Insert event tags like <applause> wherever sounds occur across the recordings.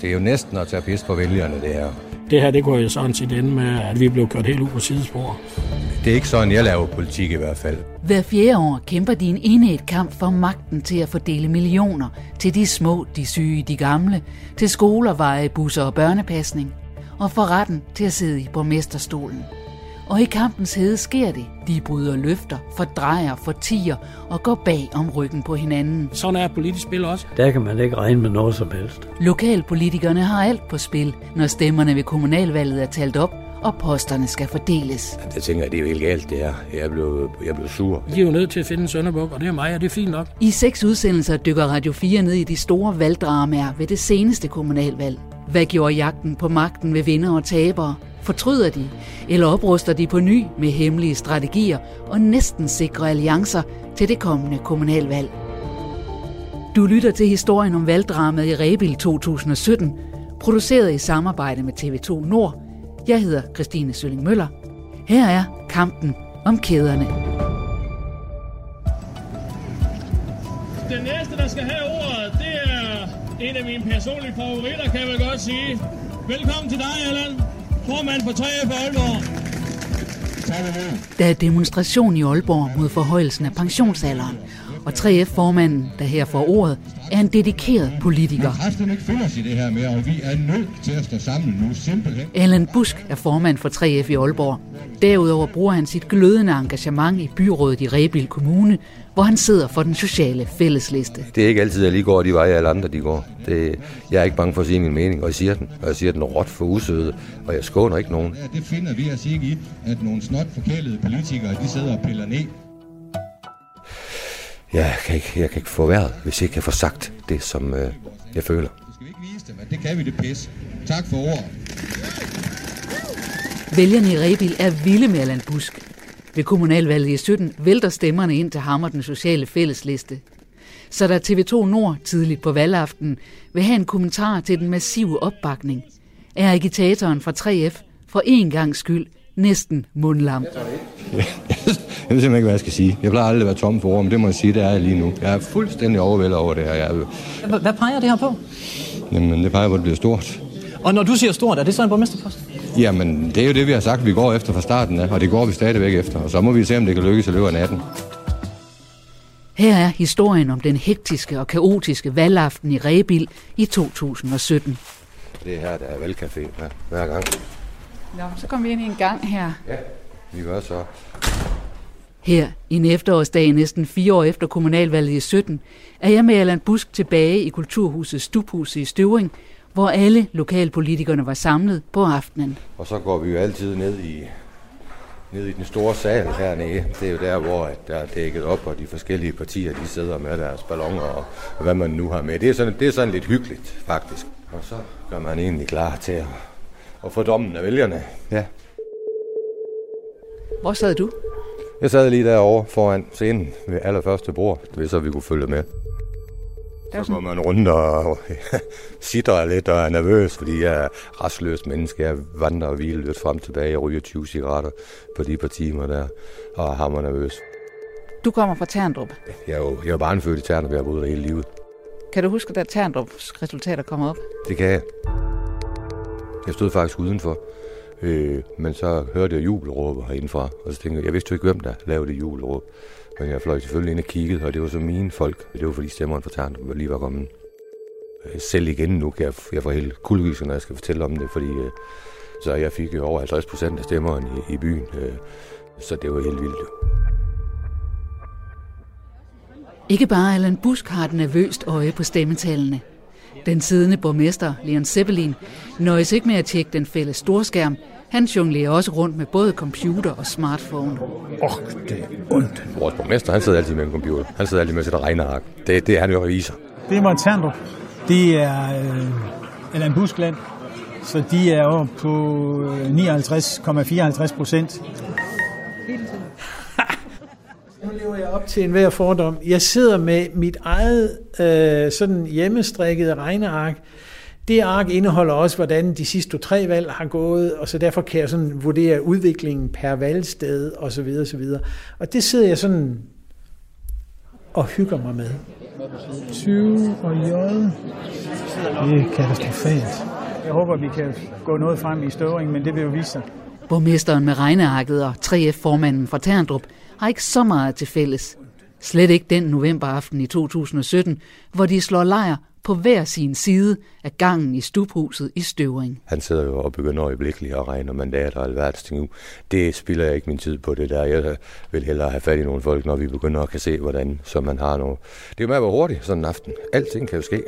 Det er jo næsten at tage pis på vælgerne, det her. Det her, det går jo sådan set ende med, at vi blev kørt helt ud på sidespor. Det er ikke sådan, jeg laver politik i hvert fald. Hver fjerde år kæmper de en enet kamp for magten til at fordele millioner til de små, de syge, de gamle, til skoler, veje, busser og børnepasning, og for retten til at sidde i borgmesterstolen. Og i kampens hede sker det. De bryder løfter, fordrejer, fortiger og går bag om ryggen på hinanden. Sådan er politisk spil også. Der kan man ikke regne med noget som helst. Lokalpolitikerne har alt på spil, når stemmerne ved kommunalvalget er talt op, og posterne skal fordeles. Jeg tænker, at det er jo helt galt, det her. Jeg blev, jeg blev sur. De er jo nødt til at finde en sønderbuk, og det er mig, og det er fint nok. I seks udsendelser dykker Radio 4 ned i de store valgdramaer ved det seneste kommunalvalg. Hvad gjorde jagten på magten ved vinder og tabere? Fortryder de, eller opruster de på ny med hemmelige strategier og næsten sikre alliancer til det kommende kommunalvalg? Du lytter til historien om valgdramaet i Rebil 2017, produceret i samarbejde med TV2 Nord. Jeg hedder Christine Sølling Møller. Her er kampen om kæderne. Den næste, der skal have ordet, det er en af mine personlige favoritter, kan jeg vel godt sige. Velkommen til dig, Allan formand for 3F Aalborg. Der er demonstration i Aalborg mod forhøjelsen af pensionsalderen, og 3F-formanden, der her får ordet, er en dedikeret politiker. Resten ikke følger sig det her med, og vi er nødt til at stå sammen nu, simpelthen. Allan Busk er formand for 3F i Aalborg. Derudover bruger han sit glødende engagement i byrådet i Rebil Kommune, hvor han sidder for den sociale fællesliste. Det er ikke altid, at jeg lige går de veje, alle andre de går. Det, jeg er ikke bange for at sige min mening, og jeg siger den. Og jeg siger den råt for usødet, og jeg skåner ikke nogen. Ja, det finder vi os ikke i, at nogle snot forkælede politikere, de sidder og piller ned. Jeg kan ikke, jeg kan ikke få vejret, hvis jeg ikke kan få sagt det, som øh, jeg føler. Det skal vi ikke vise dem, at det kan vi det pis. Tak for ordet. Vælgerne i Rebil er vilde med Allan Busk. Ved kommunalvalget i 17 vælter stemmerne ind til Hammer den sociale fællesliste. Så da TV2 Nord tidligt på valgaften vil have en kommentar til den massive opbakning, er agitatoren fra 3F for en gang skyld næsten mundlam. Jeg ved simpelthen ikke, hvad jeg skal sige. Jeg plejer aldrig at være tom for ord, men det må jeg sige, det er jeg lige nu. Jeg er fuldstændig overvældet over det her. Jeg. Hvad peger det her på? Jamen, det peger på, at det bliver stort. Og når du siger stort, er det så en borgmesterpost? Jamen, det er jo det, vi har sagt, vi går efter fra starten af, og det går vi stadigvæk efter. Og så må vi se, om det kan lykkes i løbet af natten. Her er historien om den hektiske og kaotiske valgaften i Rebil i 2017. Det er her, der er valgcafé ja, hver gang. Nå, så kommer vi ind i en gang her. Ja, vi gør så. Her, en efterårsdag næsten fire år efter kommunalvalget i 17, er jeg med Allan Busk tilbage i Kulturhuset Stubhuset i Støvring, hvor alle lokalpolitikerne var samlet på aftenen. Og så går vi jo altid ned i, ned i den store sal hernede. Det er jo der, hvor der er dækket op, og de forskellige partier, de sidder med deres ballonger og hvad man nu har med. Det er sådan, det er sådan lidt hyggeligt, faktisk. Og så gør man egentlig klar til at, at få dommen af vælgerne. Ja. Hvor sad du? Jeg sad lige derovre foran scenen ved allerførste bord, hvis så vi kunne følge med. Så går man rundt og <laughs> sitter lidt og er nervøs, fordi jeg er restløs menneske. Jeg vandrer og hviler lidt frem og tilbage. Jeg ryger 20 cigaretter på de par timer der, og er hammer nervøs. Du kommer fra Terndrup. Jeg er jo jeg er barnefødt i Terndrup, jeg har boet der hele livet. Kan du huske, da Terndrups resultater kom op? Det kan jeg. Jeg stod faktisk udenfor, øh, men så hørte jeg jubelråb herindefra, og så tænkte jeg, jeg vidste jo ikke, hvem der lavede det jubelråb. Men jeg fløj selvfølgelig ind og kiggede, og det var så mine folk. Det var fordi stemmeren for Terndrup lige var kommet. Øh, selv igen nu kan jeg, jeg få helt kuldegyser, når jeg skal fortælle om det, fordi øh, så jeg fik jo over 50 procent af stemmeren i, i byen. Øh, så det var helt vildt. Ikke bare Allan Busk har et nervøst øje på stemmetallene. Den siddende borgmester, Leon Seppelin, nøjes ikke med at tjekke den fælles storskærm. Han jonglerer også rundt med både computer og smartphone. Åh, oh, det er ondt. Vores borgmester, han sidder altid med en computer. Han sidder altid med sit regneark. Det, det er han jo revisor. Det er Montandro. Det er øh, Allan Buskland. Så de er oppe på 59,54 procent. Nu lever jeg op til enhver fordom. Jeg sidder med mit eget øh, sådan hjemmestrikkede regneark. Det ark indeholder også, hvordan de sidste tre valg har gået, og så derfor kan jeg sådan vurdere udviklingen per valgsted osv. Og, så videre. og det sidder jeg sådan og hygger mig med. 20 og J. Det er katastrofalt. Jeg håber, vi kan gå noget frem i støvring, men det vil jo vise sig. Borgmesteren med regnearket og 3F-formanden fra Terndrup har ikke så meget til fælles. Slet ikke den novemberaften i 2017, hvor de slår lejr på hver sin side af gangen i stubhuset i Støvring. Han sidder jo og begynder øjeblikkeligt at regne mandater og alverdens ting ud. Det spiller jeg ikke min tid på det der. Jeg vil hellere have fat i nogle folk, når vi begynder at kan se, hvordan så man har noget. Det er jo med at være hurtigt sådan en aften. Alting kan jo ske.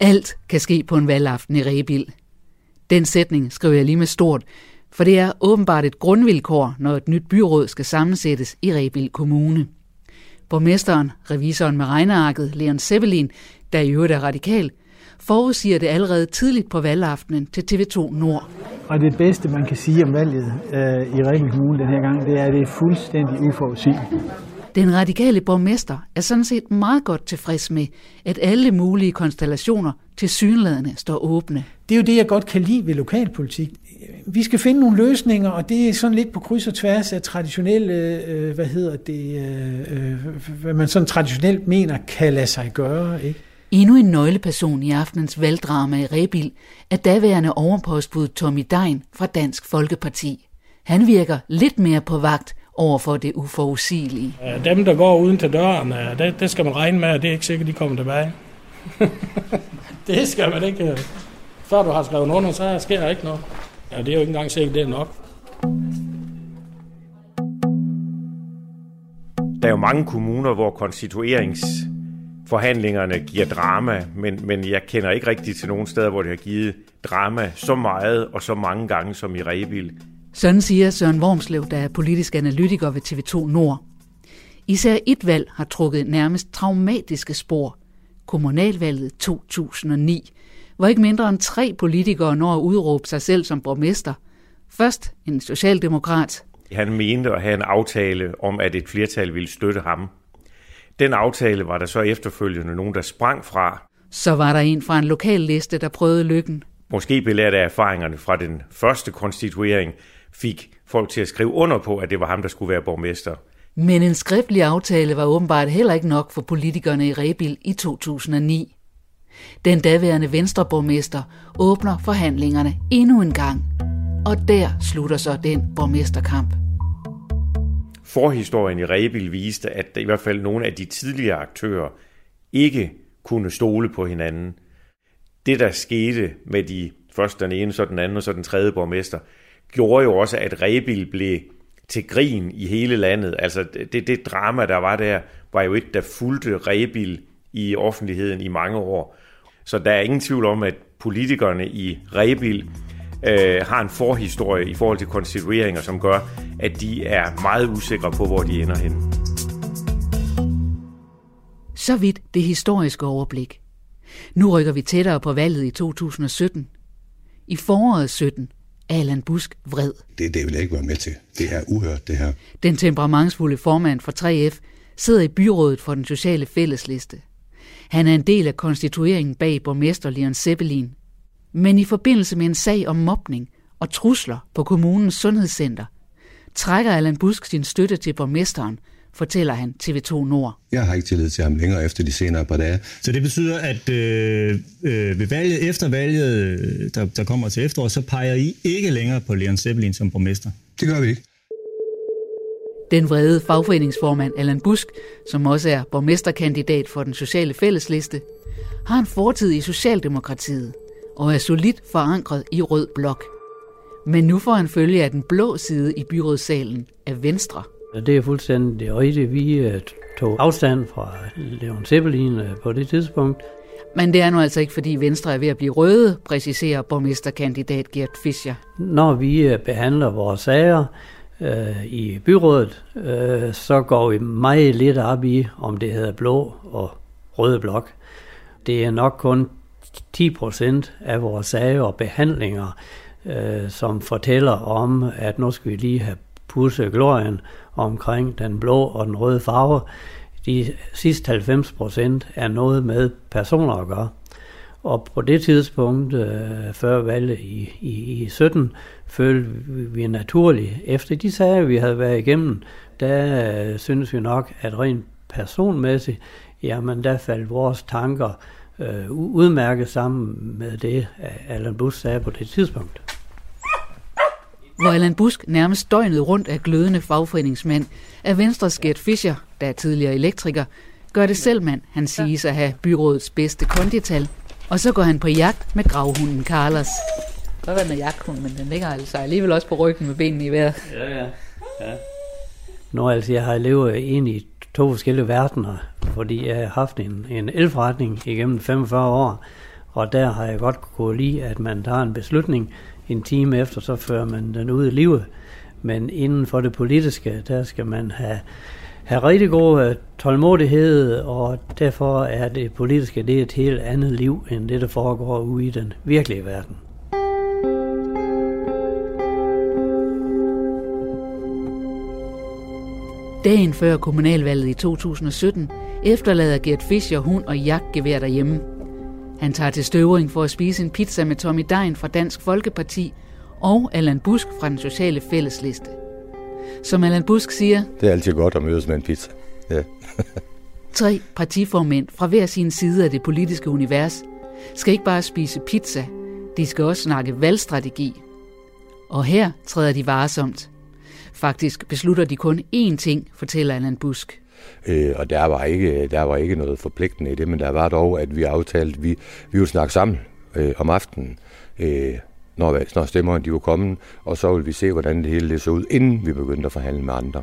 Alt kan ske på en valgaften i Rebil. Den sætning skriver jeg lige med stort, for det er åbenbart et grundvilkår, når et nyt byråd skal sammensættes i Rebil Kommune. Borgmesteren, revisoren med regnearket, Leon Seppelin, der i øvrigt er radikal, forudsiger det allerede tidligt på valgaftenen til TV2 Nord. Og det bedste, man kan sige om valget øh, i Rebil Kommune den her gang, det er, at det er fuldstændig uforudsigeligt. Den radikale borgmester er sådan set meget godt tilfreds med, at alle mulige konstellationer til synlædende står åbne. Det er jo det, jeg godt kan lide ved lokalpolitik. Vi skal finde nogle løsninger, og det er sådan lidt på kryds og tværs af traditionelle, øh, hvad hedder det, øh, hvad man sådan traditionelt mener kan lade sig gøre. Ikke? Endnu en nøgleperson i aftenens valgdrama i Rebil er daværende overpostbud Tommy Dein fra Dansk Folkeparti. Han virker lidt mere på vagt over for det uforudsigelige. Dem, der går uden til døren, det, det skal man regne med, at det er ikke sikkert, de kommer tilbage. <laughs> det skal man ikke. Før du har skrevet under, så sker der ikke noget. Ja, det er jo ikke engang sikkert, det er nok. Der er jo mange kommuner, hvor konstitueringsforhandlingerne giver drama, men, men jeg kender ikke rigtig til nogen steder, hvor det har givet drama så meget og så mange gange som i Rebil. Sådan siger Søren Wormslev, der er politisk analytiker ved TV2 Nord. Især et valg har trukket nærmest traumatiske spor. Kommunalvalget 2009, hvor ikke mindre end tre politikere når at udråbe sig selv som borgmester. Først en socialdemokrat. Han mente at have en aftale om, at et flertal ville støtte ham. Den aftale var der så efterfølgende nogen, der sprang fra. Så var der en fra en lokal liste, der prøvede lykken. Måske belært af erfaringerne fra den første konstituering, fik folk til at skrive under på, at det var ham, der skulle være borgmester. Men en skriftlig aftale var åbenbart heller ikke nok for politikerne i Rebil i 2009. Den daværende venstreborgmester åbner forhandlingerne endnu en gang. Og der slutter så den borgmesterkamp. Forhistorien i Rebil viste, at i hvert fald nogle af de tidligere aktører ikke kunne stole på hinanden. Det, der skete med de først den ene, så den anden og så den tredje borgmester, gjorde jo også, at Rebil blev til grin i hele landet. Altså det, det drama, der var der, var jo et, der fulgte Rebil i offentligheden i mange år. Så der er ingen tvivl om, at politikerne i Rebil øh, har en forhistorie i forhold til konstitueringer, som gør, at de er meget usikre på, hvor de ender hen. Så vidt det historiske overblik. Nu rykker vi tættere på valget i 2017. I foråret 17 Allan Busk vred. Det, det vil jeg ikke være med til. Det er uhørt, det her. Den temperamentsfulde formand for 3F sidder i byrådet for den sociale fællesliste. Han er en del af konstitueringen bag borgmester Leon Seppelin. Men i forbindelse med en sag om mobning og trusler på kommunens sundhedscenter, trækker Allan Busk sin støtte til borgmesteren, fortæller han TV2 Nord. Jeg har ikke tillid til ham længere efter de senere par dage. Så det betyder, at øh, øh, ved valget, efter valget, der, der kommer til efterår, så peger I ikke længere på Leon Seppelin som borgmester? Det gør vi ikke. Den vrede fagforeningsformand Allan Busk, som også er borgmesterkandidat for den sociale fællesliste, har en fortid i Socialdemokratiet og er solidt forankret i Rød Blok. Men nu får han følge af den blå side i byrådssalen af Venstre. Det er fuldstændig rigtigt. Vi øh, tog afstand fra Leon Seppelin øh, på det tidspunkt. Men det er nu altså ikke, fordi Venstre er ved at blive røde, præciserer borgmesterkandidat Gert Fischer. Når vi øh, behandler vores sager øh, i byrådet, øh, så går vi meget lidt op i, om det hedder blå og røde blok. Det er nok kun 10 procent af vores sager og behandlinger, øh, som fortæller om, at nu skal vi lige have pudset glorien omkring den blå og den røde farve. De sidste 90 procent er noget med personer at gøre. Og på det tidspunkt, øh, før valget i, i, i 17, følte vi naturligt, efter de sager, vi havde været igennem der øh, synes vi nok, at rent personmæssigt, jamen der faldt vores tanker øh, udmærket sammen med det, Allan Busk sagde på det tidspunkt. Hvor Allan Busk nærmest døgnet rundt af glødende fagforeningsmand, er Venstres Gert Fischer, der er tidligere elektriker, gør det selv mand, han siges at have byrådets bedste kondital, og så går han på jagt med gravhunden Carlos. Hvad var den jagthund, men den ligger altså alligevel også på ryggen med benene i vejret. Ja, ja. ja. Nå, altså, jeg har levet ind i to forskellige verdener, fordi jeg har haft en, en elforretning igennem 45 år, og der har jeg godt kunne lide, at man tager en beslutning, en time efter, så fører man den ud i livet. Men inden for det politiske, der skal man have, have rigtig god øh, tålmodighed, og derfor er det politiske det er et helt andet liv, end det, der foregår ude i den virkelige verden. Dagen før kommunalvalget i 2017 efterlader Gert Fischer hund og jagtgevær derhjemme. Han tager til Støvring for at spise en pizza med Tommy Dein fra Dansk Folkeparti og Allan Busk fra den sociale fællesliste. Som Allan Busk siger... Det er altid godt at mødes med en pizza. Ja. <laughs> tre partiformænd fra hver sin side af det politiske univers skal ikke bare spise pizza, de skal også snakke valgstrategi. Og her træder de varsomt. Faktisk beslutter de kun én ting, fortæller Allan Busk. Øh, og der var, ikke, der var ikke noget forpligtende i det, men der var dog, at vi aftalte, at vi, vi ville snakke sammen øh, om aftenen, øh, når, når stemmerne de var kommet, og så ville vi se, hvordan det hele det så ud, inden vi begyndte at forhandle med andre.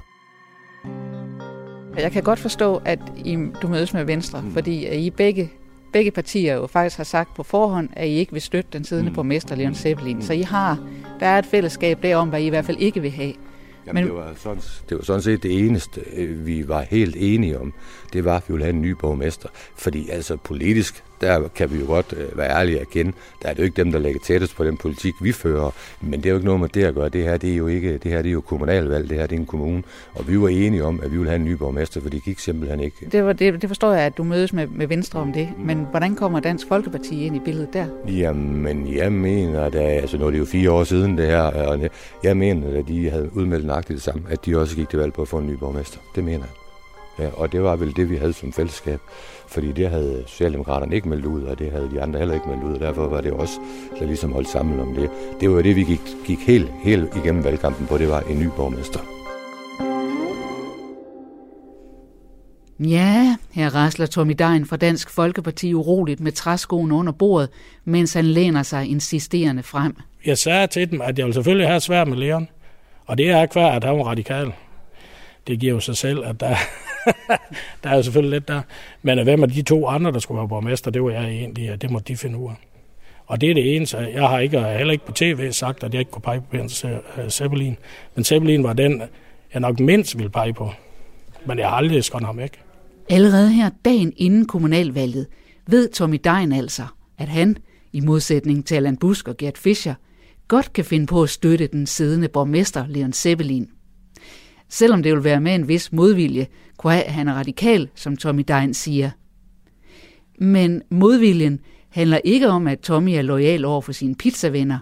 Jeg kan godt forstå, at I, du mødes med Venstre, mm. fordi I begge, begge partier jo faktisk har sagt på forhånd, at I ikke vil støtte den siddende mm. borgmester Leon Seppelin. Mm. Så I har, der er et fællesskab derom, hvad I i hvert fald ikke vil have. Jamen, Men... det, var sådan, det var sådan set det eneste, øh, vi var helt enige om. Det var, at vi ville have en ny borgmester. Fordi altså politisk, der kan vi jo godt øh, være ærlige igen. Der er det jo ikke dem, der lægger tættest på den politik, vi fører. Men det er jo ikke noget med det at gøre. Det her, det er jo ikke, det her det er jo kommunalvalg. Det her det er en kommune. Og vi var enige om, at vi ville have en ny borgmester, for det gik simpelthen ikke. Det, var, det, det forstår jeg, at du mødes med, med Venstre om det. Men hvordan kommer Dansk Folkeparti ind i billedet der? Jamen, jeg mener, at altså, nu er det jo fire år siden det her, og jeg mener, at de havde udmeldt nøjagtigt det samme, at de også gik til valg på at få en ny borgmester. Det mener jeg. Ja, og det var vel det, vi havde som fællesskab. Fordi det havde Socialdemokraterne ikke meldt ud, og det havde de andre heller ikke meldt ud, og derfor var det også så ligesom holdt sammen om det. Det var det, vi gik, gik helt, helt igennem valgkampen på, det var en ny borgmester. Ja, her rasler Tommy Dein fra Dansk Folkeparti uroligt med træskoen under bordet, mens han læner sig insisterende frem. Jeg sagde til dem, at jeg vil selvfølgelig have svært med Leon, og det er kvært, at han var radikal. Det giver jo sig selv, at der, <laughs> der er jo selvfølgelig lidt der. Men øh, hvem af de to andre, der skulle være borgmester, det var jeg egentlig, det må de finde ud af. Og det er det eneste. Jeg har ikke, heller ikke på tv sagt, at jeg ikke kunne pege på Bens øh, Zeppelin. Men Zeppelin var den, jeg nok mindst ville pege på. Men jeg har aldrig skåret ham væk. Allerede her dagen inden kommunalvalget ved Tommy Dein altså, at han, i modsætning til Alan Busk og Gert Fischer, godt kan finde på at støtte den siddende borgmester Leon Zeppelin. Selvom det vil være med en vis modvilje, kunne han er radikal, som Tommy Dein siger. Men modviljen handler ikke om, at Tommy er lojal over for sine pizzavenner.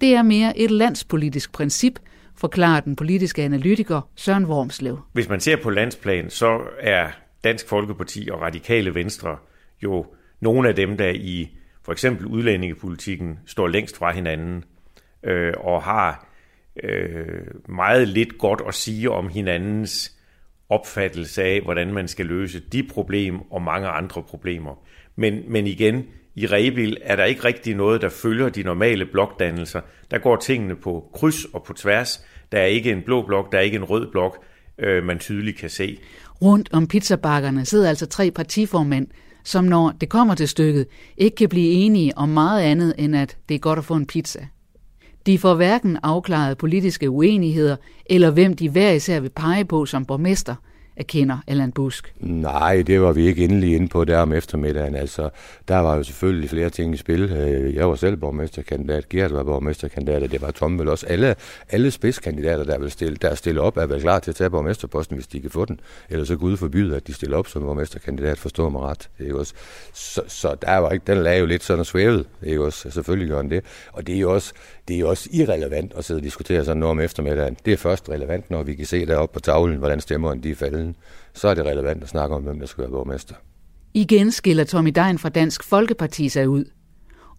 Det er mere et landspolitisk princip, forklarer den politiske analytiker Søren Wormslev. Hvis man ser på landsplan, så er Dansk Folkeparti og Radikale Venstre jo nogle af dem, der i for eksempel udlændingepolitikken står længst fra hinanden øh, og har øh, meget lidt godt at sige om hinandens opfattelse af, hvordan man skal løse de problemer og mange andre problemer. Men, men igen, i Rebil er der ikke rigtig noget, der følger de normale blokdannelser. Der går tingene på kryds og på tværs. Der er ikke en blå blok, der er ikke en rød blok, øh, man tydeligt kan se. Rundt om pizzabakkerne sidder altså tre partiformænd, som når det kommer til stykket, ikke kan blive enige om meget andet, end at det er godt at få en pizza. De får hverken afklaret politiske uenigheder, eller hvem de hver især vil pege på som borgmester, erkender Allan Busk. Nej, det var vi ikke endelig inde på der om eftermiddagen. Altså, der var jo selvfølgelig flere ting i spil. Øh, jeg var selv borgmesterkandidat, Gert var borgmesterkandidat, og det var Tom vel også. Alle, alle spidskandidater, der, vil stille, der stiller op, er vel klar til at tage borgmesterposten, hvis de kan få den. Eller så Gud forbyde, at de stiller op som borgmesterkandidat, forstår mig ret. Ikke også? Så, så der var ikke, den lagde jo lidt sådan svævet. Ikke også? Selvfølgelig gør den det. Og det er jo også, det er også irrelevant at sidde og diskutere sådan noget om eftermiddagen. Det er først relevant, når vi kan se deroppe på tavlen, hvordan stemmerne de er faldet. Så er det relevant at snakke om, hvem der skal være borgmester. Igen skiller Tommy Dein fra Dansk Folkeparti sig ud.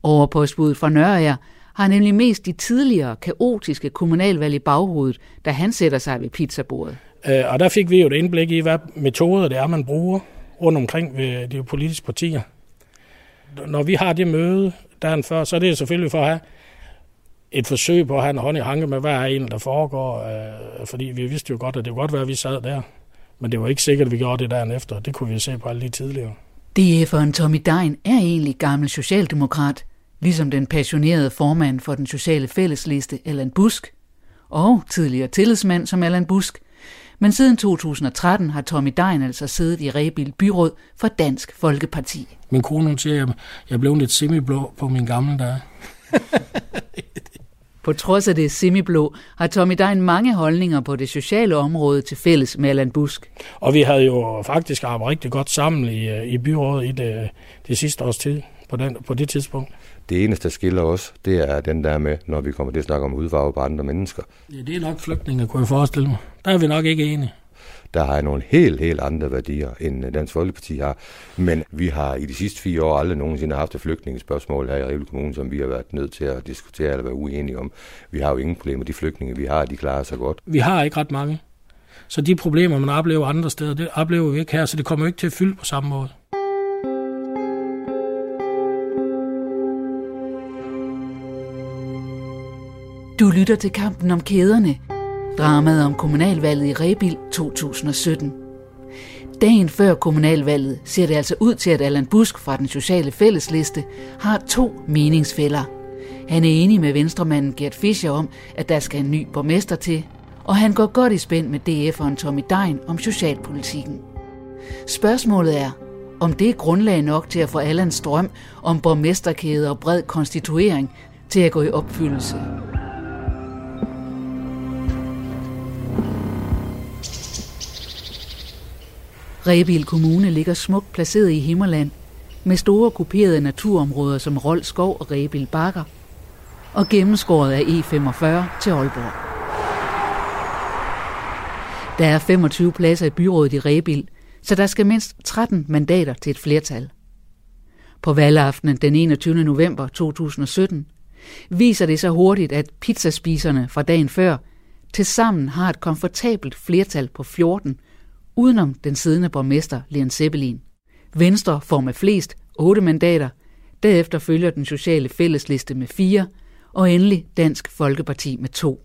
Overpostbuddet fra Nørager har nemlig mest de tidligere kaotiske kommunalvalg i baghovedet, da han sætter sig ved pizzabordet. Øh, og der fik vi jo et indblik i, hvad metoder det er, man bruger rundt omkring ved de politiske partier. Når vi har det møde dagen før, så er det selvfølgelig for at have et forsøg på at have en hånd i hanke med, hvad er en, der foregår. Øh, fordi vi vidste jo godt, at det kunne godt være, at vi sad der. Men det var ikke sikkert, at vi gjorde det dagen efter. Det kunne vi se på alle de tidligere. DF'eren Tommy Dein er egentlig gammel socialdemokrat, ligesom den passionerede formand for den sociale fællesliste, Allan Busk, og tidligere tillidsmand som Allan Busk. Men siden 2013 har Tommy Dein altså siddet i Rebild Byråd for Dansk Folkeparti. Min kone siger, at jeg blev lidt semiblå på min gamle dage. <laughs> På trods af det semiblå, har Tommy Dein mange holdninger på det sociale område til fælles med Allan Busk. Og vi havde jo faktisk arbejdet rigtig godt sammen i, øh, i byrådet i det, det sidste års tid, på, den, på det tidspunkt. Det eneste, der skiller os, det er den der med, når vi kommer til at snakke om udfarve på andre mennesker. Ja, det er nok flygtninge, kunne jeg forestille mig. Der er vi nok ikke enige der har nogle helt, helt andre værdier, end Dansk Folkeparti har. Men vi har i de sidste fire år aldrig nogensinde haft et flygtningespørgsmål her i Revel Kommune, som vi har været nødt til at diskutere eller være uenige om. Vi har jo ingen problemer. De flygtninge, vi har, de klarer sig godt. Vi har ikke ret mange. Så de problemer, man oplever andre steder, det oplever vi ikke her, så det kommer ikke til at fylde på samme måde. Du lytter til kampen om kæderne Dramaet om kommunalvalget i Rebil 2017. Dagen før kommunalvalget ser det altså ud til, at Allan Busk fra den sociale fællesliste har to meningsfælder. Han er enig med venstremanden Gert Fischer om, at der skal en ny borgmester til, og han går godt i spænd med DF'eren Tommy Dein om socialpolitikken. Spørgsmålet er, om det er grundlag nok til at få Allans drøm om borgmesterkæde og bred konstituering til at gå i opfyldelse. Rebild Kommune ligger smukt placeret i Himmerland, med store kuperede naturområder som Rold Skov og Rebild Bakker, og gennemskåret af E45 til Aalborg. Der er 25 pladser i byrådet i Rebild, så der skal mindst 13 mandater til et flertal. På valgaftenen den 21. november 2017 viser det sig hurtigt, at pizzaspiserne fra dagen før til sammen har et komfortabelt flertal på 14 udenom den siddende borgmester Leon Seppelin. Venstre får med flest 8 mandater, derefter følger den sociale fællesliste med 4, og endelig Dansk Folkeparti med 2.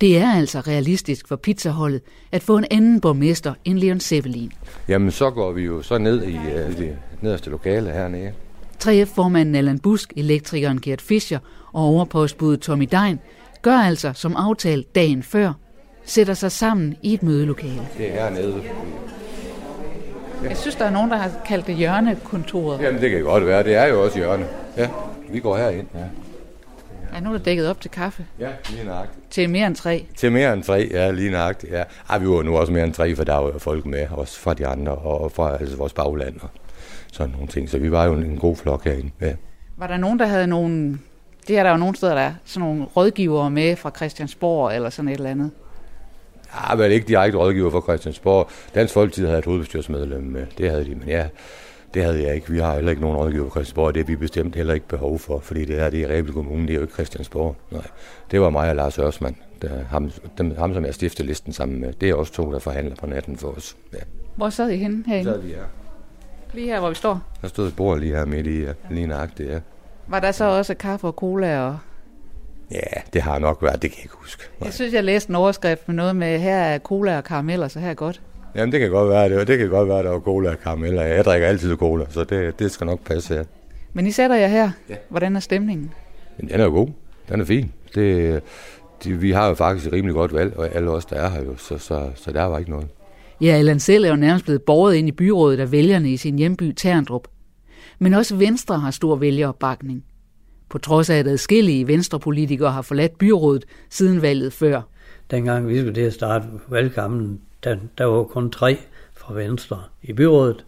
Det er altså realistisk for pizzaholdet at få en anden borgmester end Leon Sevelin. Jamen, så går vi jo så ned i uh, det nederste lokale hernede. 3F-formanden Allan Busk, elektrikeren Gert Fischer og overpostbuddet Tommy Dein gør altså som aftalt dagen før sætter sig sammen i et mødelokale. Det er hernede. Ja. Jeg synes, der er nogen, der har kaldt det hjørnekontoret. Jamen, det kan godt være. Det er jo også hjørne. Ja, vi går herind. Ja. Ja, nu er der dækket op til kaffe. Ja, lige nøjagtigt. Til mere end tre. Til mere end tre, ja, lige nøjagtigt. Ja. Ej, vi var nu også mere end tre, for der var jo folk med, også fra de andre, og fra altså, vores bagland og sådan nogle ting. Så vi var jo en god flok herinde. Ja. Var der nogen, der havde nogle... Det er der jo nogle steder, der er sådan nogle rådgivere med fra Christiansborg eller sådan et eller andet. Ja, vel ikke direkte rådgiver for Christiansborg. Dansk Folkeparti havde et hovedbestyrelsesmedlem med. Det havde de, men ja, det havde jeg ikke. Vi har heller ikke nogen rådgiver for Christiansborg, og det er vi bestemt heller ikke behov for, fordi det her det er Rebel Kommune, det er jo ikke Christiansborg. Nej, det var mig og Lars Ørsmann, der, ham, dem, ham som jeg stiftede listen sammen med. Det er også to, der forhandler på natten for os. Ja. Hvor sad I henne herinde? Så vi her. Lige her, hvor vi står? Der stod et bord lige her midt i, ja. lige nøjagtigt, ja. Var der så også kaffe og cola og Ja, det har nok været, det kan jeg ikke huske. Nej. Jeg synes, jeg læste en overskrift med noget med, her er cola og karameller, så her er godt. Jamen, det kan godt være, det, det kan godt være, der var cola og karameller. Jeg drikker altid cola, så det, det skal nok passe her. Men I sætter jer her. Ja. Hvordan er stemningen? Den er jo god. Den er fin. Det, det, vi har jo faktisk et rimelig godt valg, og alle os, der er her jo, så, så, så der var ikke noget. Ja, Allan selv er jo nærmest blevet borget ind i byrådet af vælgerne i sin hjemby Terndrup. Men også Venstre har stor vælgeropbakning. På trods af, at adskillige venstrepolitikere har forladt byrådet siden valget før. Dengang vi skulle til at starte valgkampen, der, der var kun tre fra Venstre i byrådet,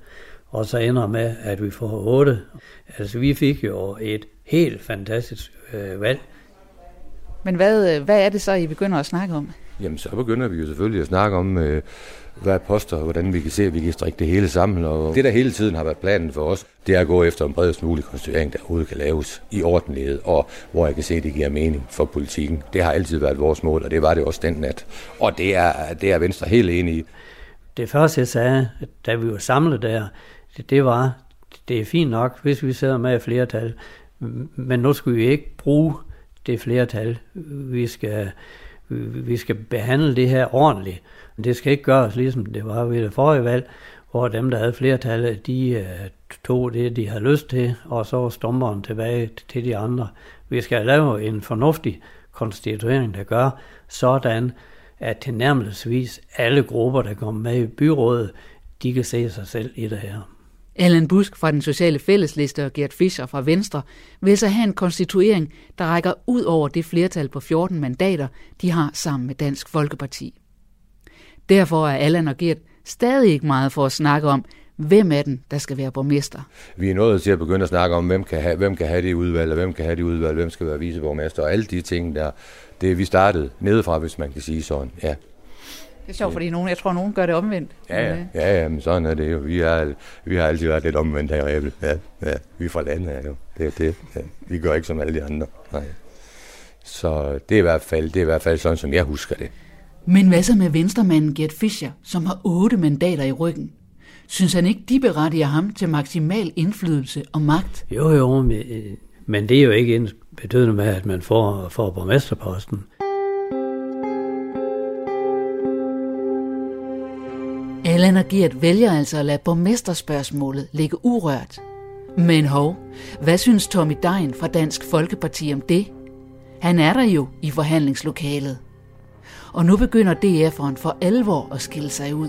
og så ender med, at vi får otte. Altså vi fik jo et helt fantastisk øh, valg. Men hvad, hvad er det så, I begynder at snakke om? Jamen, så begynder vi jo selvfølgelig at snakke om, øh, hvad poster, hvordan vi kan se, at vi kan strikke det hele sammen. Og det, der hele tiden har været planen for os, det er at gå efter en bredest mulig konstituering, der overhovedet kan laves i ordentlighed, og hvor jeg kan se, at det giver mening for politikken. Det har altid været vores mål, og det var det også den nat. Og det er, det er Venstre helt enige i. Det første, jeg sagde, da vi var samlet der, det, det var, det er fint nok, hvis vi sidder med et flertal, men nu skal vi ikke bruge det flertal. Vi skal, vi skal behandle det her ordentligt. Det skal ikke gøres ligesom det var ved det forrige valg, hvor dem, der havde flertallet, de øh, tog det, de havde lyst til, og så stomperen tilbage til de andre. Vi skal lave en fornuftig konstituering, der gør sådan, at tilnærmelsesvis alle grupper, der kommer med i byrådet, de kan se sig selv i det her. Allan Busk fra den sociale fællesliste og Gert Fischer fra Venstre vil så have en konstituering, der rækker ud over det flertal på 14 mandater, de har sammen med Dansk Folkeparti. Derfor er Allan og Gert stadig ikke meget for at snakke om, hvem er den, der skal være borgmester. Vi er nået til at begynde at snakke om, hvem kan have, hvem kan have det udvalg, og hvem kan have det udvalg, hvem skal være viceborgmester, og alle de ting der. Det vi startede nedefra, hvis man kan sige sådan. Ja, det er sjovt, fordi nogen, jeg tror, nogen gør det omvendt. Ja, ja, ja, ja men sådan er det jo. Vi, er, vi har altid været lidt omvendt her i Rebel. Ja, ja, vi er fra landet her jo. Det er det. Ja. Vi gør ikke som alle de andre. Nej. Så det er, i hvert fald, det er i hvert fald sådan, som jeg husker det. Men hvad så med venstremanden Gert Fischer, som har otte mandater i ryggen? Synes han ikke, de berettiger ham til maksimal indflydelse og magt? Jo, jo, men, men det er jo ikke betydende med, at man får, får borgmesterposten. Allan og Gert vælger altså at lade borgmesterspørgsmålet ligge urørt. Men hov, hvad synes Tommy Dein fra Dansk Folkeparti om det? Han er der jo i forhandlingslokalet. Og nu begynder DF'eren for alvor at skille sig ud.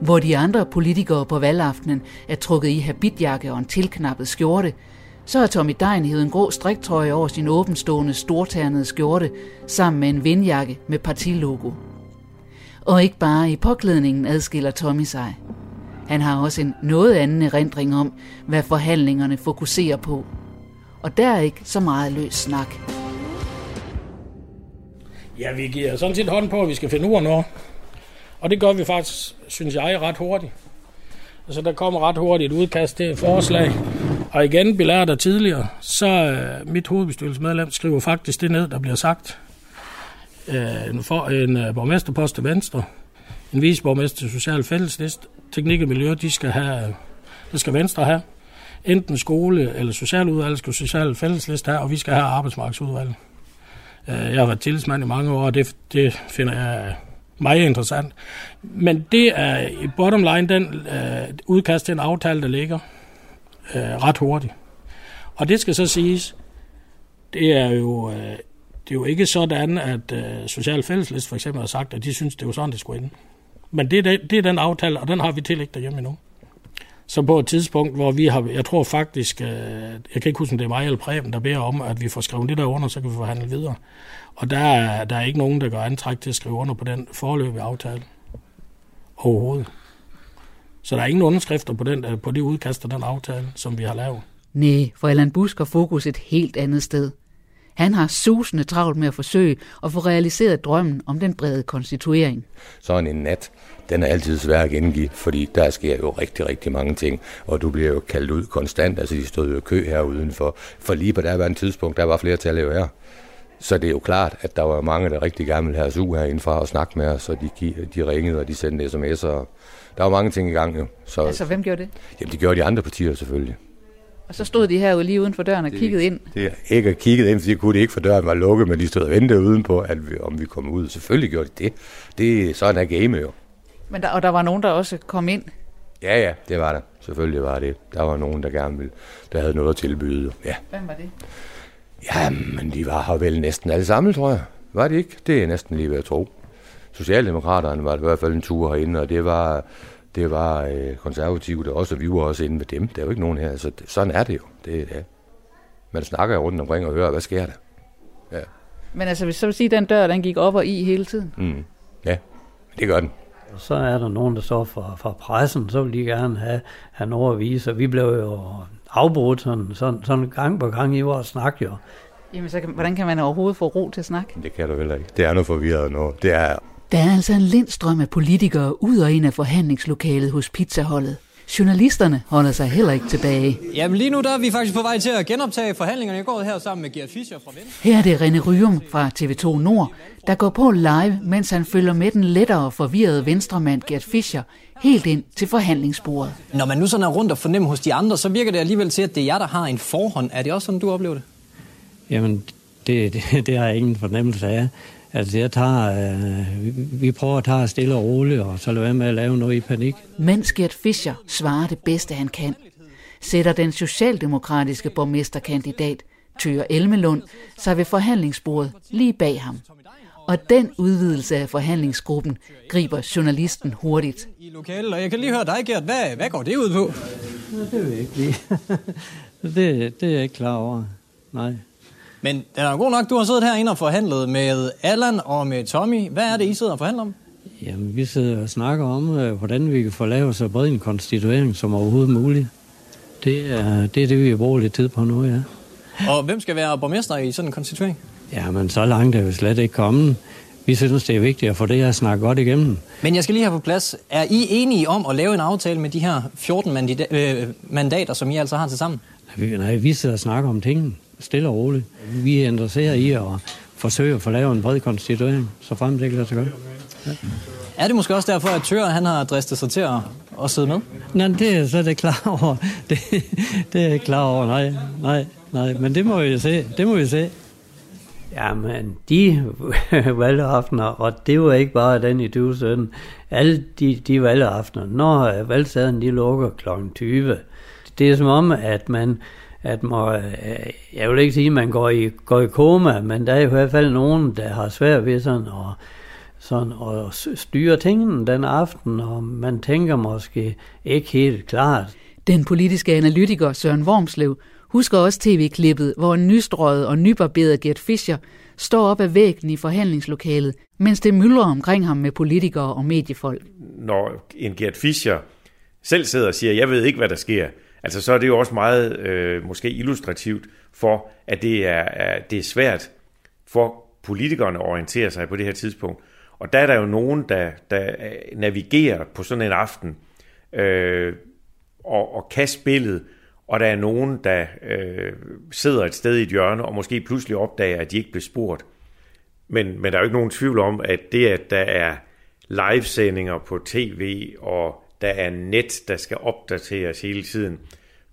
Hvor de andre politikere på valgaftenen er trukket i habitjakke og en tilknappet skjorte, så har Tommy Dein hævet en grå striktrøje over sin åbenstående storternede skjorte sammen med en vindjakke med partilogo. Og ikke bare i påklædningen adskiller Tommy sig. Han har også en noget anden erindring om, hvad forhandlingerne fokuserer på. Og der er ikke så meget løs snak. Ja, vi giver sådan set hånd på, at vi skal finde ur nu. Og det gør vi faktisk, synes jeg, ret hurtigt. Altså, der kommer ret hurtigt et udkast til et forslag. Og igen, belært af tidligere, så øh, mit hovedbestyrelsesmedlem skriver faktisk det ned, der bliver sagt øh, en, for, en øh, borgmesterpost til Venstre, en viceborgmester til Social Fælleslist, Teknik og Miljø, de skal have, øh, det skal Venstre have. Enten skole eller socialudvalg skal Social Fælleslist have, og vi skal have arbejdsmarkedsudvalget. Øh, jeg har været tillidsmand i mange år, og det, det finder jeg meget interessant. Men det er i bottom line den øh, udkast til en aftale, der ligger øh, ret hurtigt. Og det skal så siges, det er jo øh, det er jo ikke sådan, at øh, Social Fælleslist for eksempel har sagt, at de synes, det er sådan, det skulle ende. Men det er, det, det er den aftale, og den har vi tillægt derhjemme endnu. Så på et tidspunkt, hvor vi har, jeg tror faktisk, uh, jeg kan ikke huske, om det er mig eller Preben, der beder om, at vi får skrevet det der under, så kan vi forhandle videre. Og der er, der er ikke nogen, der gør antræk til at skrive under på den forløbige aftale. Overhovedet. Så der er ingen underskrifter på, den, på det udkast af den aftale, som vi har lavet. Nej, for Allan Busk har fokus et helt andet sted. Han har susende travlt med at forsøge at få realiseret drømmen om den brede konstituering. Sådan en nat, den er altid svær at gengive, fordi der sker jo rigtig, rigtig mange ting, og du bliver jo kaldt ud konstant, altså de stod jo i kø her udenfor, for lige på der var en tidspunkt, der var flere til at lave her. Så det er jo klart, at der var mange, der rigtig gerne ville have os ud herindefra og snakke med os, og de, de ringede, og de sendte sms'er. Der var mange ting i gang jo. Så, altså, hvem gjorde det? Jamen, de gjorde de andre partier selvfølgelig. Og så stod de herude lige uden for døren og det, kiggede ind. Det er ikke kigget ind, fordi kunne de ikke for døren var lukket, men de stod og ventede udenpå, at vi, om vi kom ud. Selvfølgelig gjorde de det. det sådan er game jo. Men der, og der var nogen, der også kom ind? Ja, ja, det var der. Selvfølgelig var det. Der var nogen, der gerne ville, der havde noget at tilbyde. Ja. Hvem var det? Ja, men de var her vel næsten alle sammen, tror jeg. Var det ikke? Det er næsten lige ved at tro. Socialdemokraterne var i hvert fald en tur herinde, og det var, det var øh, konservative der også, og vi var også inde med dem. Der er jo ikke nogen her, så det, sådan er det jo. Det, ja. Man snakker jo rundt omkring og hører, hvad sker der? Ja. Men altså, hvis så vil sige, at den dør, den gik op og i hele tiden? Mm. Ja, det gør den. Så er der nogen, der står for, for pressen, så vil de gerne have, have noget at vise, og vi blev jo afbrudt sådan, sådan, sådan gang på gang i vores snak jo. Jamen, så kan, hvordan kan man overhovedet få ro til snak? Det kan du vel ikke. Det er noget forvirret nu. Det er... Der er altså en lindstrøm af politikere ud og ind af forhandlingslokalet hos pizzaholdet. Journalisterne holder sig heller ikke tilbage. Jamen lige nu der er vi faktisk på vej til at genoptage forhandlingerne. Jeg går her sammen med Gert Fischer fra Venstre. Her er det René Ryum fra TV2 Nord, der går på live, mens han følger med den lettere forvirrede venstremand Gert Fischer helt ind til forhandlingsbordet. Når man nu sådan er rundt og fornemmer hos de andre, så virker det alligevel til, at det er jer, der har en forhånd. Er det også sådan, du oplever det? Jamen, det, det, det har jeg ingen fornemmelse af. Altså, jeg tager, øh, vi, vi prøver at tage stille og roligt, og så lade være med at lave noget i panik. Mens Gert Fischer svarer det bedste, han kan, sætter den socialdemokratiske borgmesterkandidat, Tøger Elmelund, sig ved forhandlingsbordet lige bag ham. Og den udvidelse af forhandlingsgruppen griber journalisten hurtigt. I lokalet, og jeg kan lige høre dig, Gert. Hvad, hvad går det ud på? Det ved jeg ikke lige. <laughs> det, det er jeg ikke klar over. Nej. Men den er god nok, du har siddet herinde og forhandlet med Allan og med Tommy. Hvad er det, I sidder og forhandler om? Jamen, vi sidder og snakker om, øh, hvordan vi kan få lavet så bred en konstituering som overhovedet muligt. Det er det, er det vi har brugt lidt tid på nu, ja. Og hvem skal være borgmester i sådan en konstituering? Ja, men så langt er vi slet ikke kommet. Vi synes, det er vigtigt at få det her snakket godt igennem. Men jeg skal lige have på plads. Er I enige om at lave en aftale med de her 14 mandida- øh, mandater, som I altså har til sammen? Nej, vi, nej, vi sidder og snakker om tingene stille og roligt. Vi er interesseret i at forsøge at få lavet en bred konstituering, så frem det lader sig gøre. Ja. Er det måske også derfor, at Tør han har dristet sig til at, at sidde med? Nej, det er så det klar over. <laughs> Det, det er jeg klar over, nej, nej, nej. Men det må vi se, det må vi se. Jamen, de <laughs> valgaftener, og det var ikke bare den i 2017, alle de, de valgaftener, når valgsaden de lukker kl. 20, det er som om, at man, at må, jeg vil ikke sige, at man går i, går i koma, men der er i hvert fald nogen, der har svært ved sådan at, sådan at styre tingene den aften, og man tænker måske ikke helt klart. Den politiske analytiker Søren Wormslev husker også tv-klippet, hvor en nystrøget og nybarberet Gert Fischer står op ad væggen i forhandlingslokalet, mens det myldrer omkring ham med politikere og mediefolk. Når en Gert Fischer selv sidder og siger, jeg ved ikke, hvad der sker, altså så er det jo også meget øh, måske illustrativt for, at det er, er, det er svært for politikerne at orientere sig på det her tidspunkt. Og der er der jo nogen, der, der øh, navigerer på sådan en aften øh, og, og kan spillet, og der er nogen, der øh, sidder et sted i et hjørne og måske pludselig opdager, at de ikke blev spurgt. Men, men der er jo ikke nogen tvivl om, at det, at der er livesendinger på tv, og der er net, der skal opdateres hele tiden,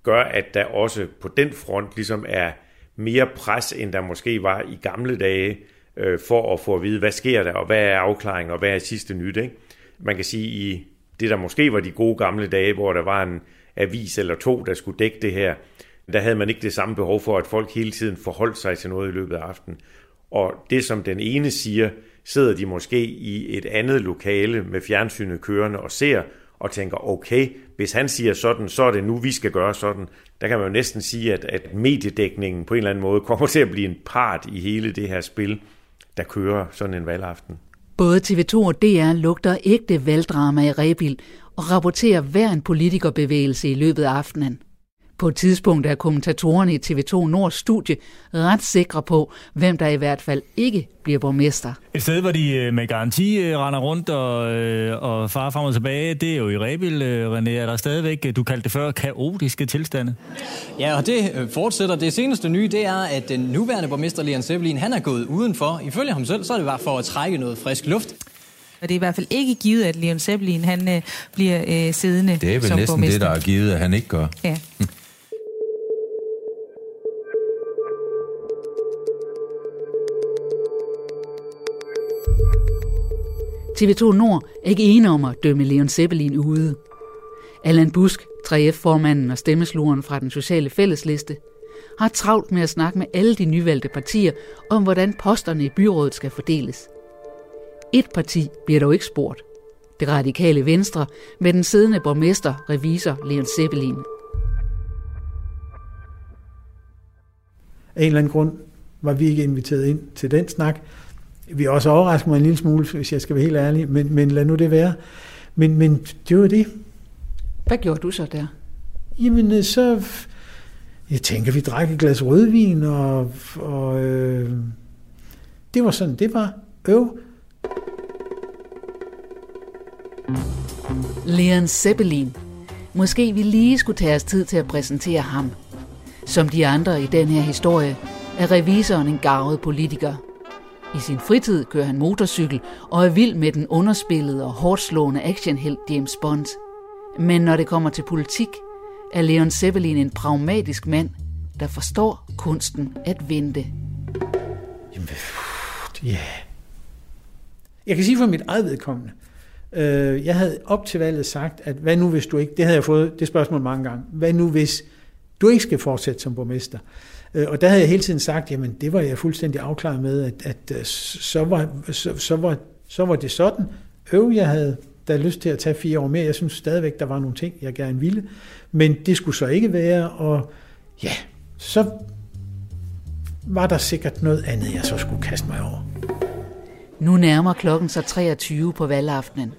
gør, at der også på den front ligesom er mere pres, end der måske var i gamle dage, øh, for at få at vide, hvad sker der, og hvad er afklaringen, og hvad er sidste nyt. Ikke? Man kan sige, i det der måske var de gode gamle dage, hvor der var en avis eller to, der skulle dække det her, der havde man ikke det samme behov for, at folk hele tiden forholdt sig til noget i løbet af aftenen. Og det, som den ene siger, sidder de måske i et andet lokale med fjernsynet kørende og ser, og tænker, okay, hvis han siger sådan, så er det nu, vi skal gøre sådan. Der kan man jo næsten sige, at, at mediedækningen på en eller anden måde kommer til at blive en part i hele det her spil, der kører sådan en valgaften. Både TV2 og DR lugter ægte valgdrama i Rebil og rapporterer hver en politikerbevægelse i løbet af aftenen. På et tidspunkt er kommentatorerne i TV2 Nords studie ret sikre på, hvem der i hvert fald ikke bliver borgmester. Et sted, hvor de øh, med garanti øh, render rundt og, øh, og farer frem og tilbage, det er jo i Rebil, René. Er der stadigvæk, du kaldte det før, kaotiske tilstande? Ja, og det fortsætter. Det seneste nye, det er, at den nuværende borgmester, Leon Sevelin, han er gået udenfor. Ifølge ham selv, så er det bare for at trække noget frisk luft. Og det er i hvert fald ikke givet, at Leon Sevelin han, øh, bliver øh, siddende Det er vel som næsten borgmester. det, der er givet, at han ikke gør. Ja. TV2 Nord er ikke enige om at dømme Leon Seppelin ude. Allan Busk, 3F-formanden og stemmesluren fra den sociale fællesliste, har travlt med at snakke med alle de nyvalgte partier om, hvordan posterne i byrådet skal fordeles. Et parti bliver dog ikke spurgt. Det radikale venstre med den siddende borgmester, revisor Leon Seppelin. Af en eller anden grund var vi ikke inviteret ind til den snak. Vi også overrasket mig en lille smule, hvis jeg skal være helt ærlig, men, men lad nu det være. Men, men det var det. Hvad gjorde du så der? Jamen, øh, så... Jeg tænker, vi drak et glas rødvin, og, og øh, det var sådan, det var. Øv. Leon Seppelin. Måske vi lige skulle tage os tid til at præsentere ham. Som de andre i den her historie, er revisoren en garvet politiker. I sin fritid kører han motorcykel og er vild med den underspillede og hårdt slående actionhelt James Bond. Men når det kommer til politik, er Leon Seppelin en pragmatisk mand, der forstår kunsten at vente. Jamen, ja. Yeah. Jeg kan sige for mit eget vedkommende. Øh, jeg havde op til valget sagt, at hvad nu hvis du ikke, det havde jeg fået det spørgsmål mange gange, hvad nu hvis du ikke skal fortsætte som borgmester? Øh, og der havde jeg hele tiden sagt, jamen det var jeg fuldstændig afklaret med, at, at øh, så, var, så, så, var, så var det sådan. Øv, jeg havde da lyst til at tage fire år mere. Jeg synes stadigvæk, der var nogle ting, jeg gerne ville. Men det skulle så ikke være, og ja, så var der sikkert noget andet, jeg så skulle kaste mig over. Nu nærmer klokken sig 23 på valgaftenen.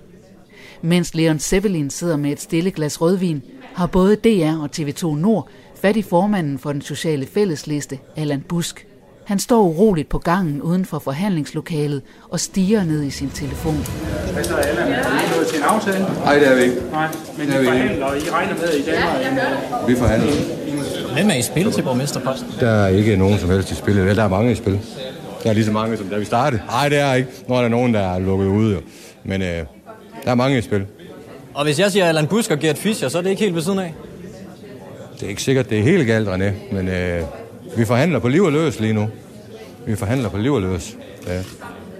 Mens Leon Sevelin sidder med et stille glas rødvin, har både DR og TV2 Nord fat i formanden for den sociale fællesliste, Allan Busk. Han står uroligt på gangen uden for forhandlingslokalet og stiger ned i sin telefon. Hvad så, Allan? Er I nået til en aftale? Nej, det er vi ikke. Nej, men I forhandler, og I regner med, at I Danmark Vi forhandler. Hvem er i spil til borgmesterposten? Der er ikke nogen som helst i spil. Der er mange i spil. Der er lige så mange, som da vi startede. Nej, det er ikke. Nu er der nogen, der er lukket ude. Jo. Men øh, der er mange i spil. Og hvis jeg siger Allan Busk og Gert Fischer, så er det ikke helt ved siden af? Det er ikke sikkert, det er helt galt, René. Men øh, vi forhandler på liv og løs lige nu. Vi forhandler på liv og løs. Ja.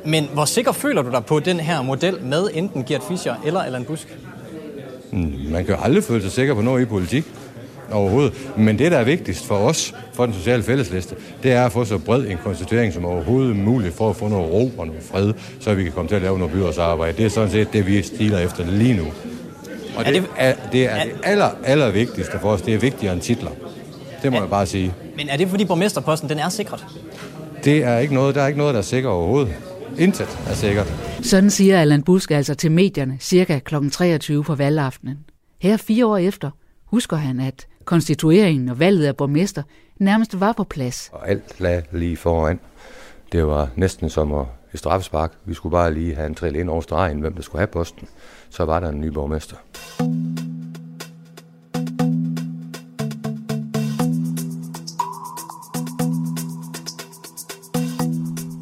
Men hvor sikker føler du dig på den her model med enten Gert Fischer eller Allan Busk? Mm, Man kan jo aldrig føle sig sikker på noget i politik overhovedet. Men det, der er vigtigst for os, for den sociale fællesliste, det er at få så bred en konstituering som overhovedet muligt for at få noget ro og noget fred, så vi kan komme til at lave noget byrådsarbejde. Det er sådan set det, vi stiler efter lige nu. Og Er det, det- er, det er det aller, aller vigtigste for os. Det er vigtigere end titler. Det må jeg bare sige. Men er det fordi borgmesterposten den er sikret? Det er ikke noget, der er ikke noget, der er sikkert overhovedet. Intet er sikkert. Sådan siger Allan Busk altså til medierne cirka kl. 23 på valgaftenen. Her fire år efter husker han, at konstitueringen og valget af borgmester nærmest var på plads. Og alt lag lige foran. Det var næsten som at et straffespark. Vi skulle bare lige have en trill ind over stregen, hvem der skulle have posten. Så var der en ny borgmester.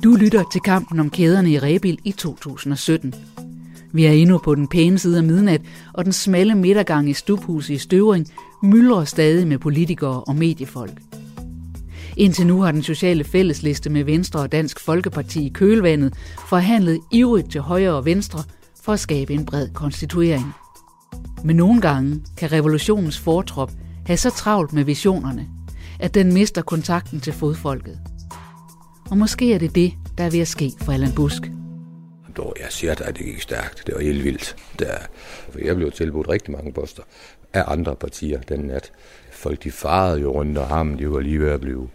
Du lytter til kampen om kæderne i Rebil i 2017. Vi er endnu på den pæne side af midnat, og den smalle midtergang i Stubhuset i Støvring myldrer stadig med politikere og mediefolk. Indtil nu har den sociale fællesliste med Venstre og Dansk Folkeparti i kølvandet forhandlet ivrigt til højre og venstre for at skabe en bred konstituering. Men nogle gange kan revolutionens fortrop have så travlt med visionerne, at den mister kontakten til fodfolket. Og måske er det det, der er ved at ske for Allan Busk. Jeg siger dig, at det gik stærkt. Det var helt vildt. Der, for jeg blev tilbudt rigtig mange poster af andre partier den nat. Folk de farede jo rundt om ham. De var lige ved at blive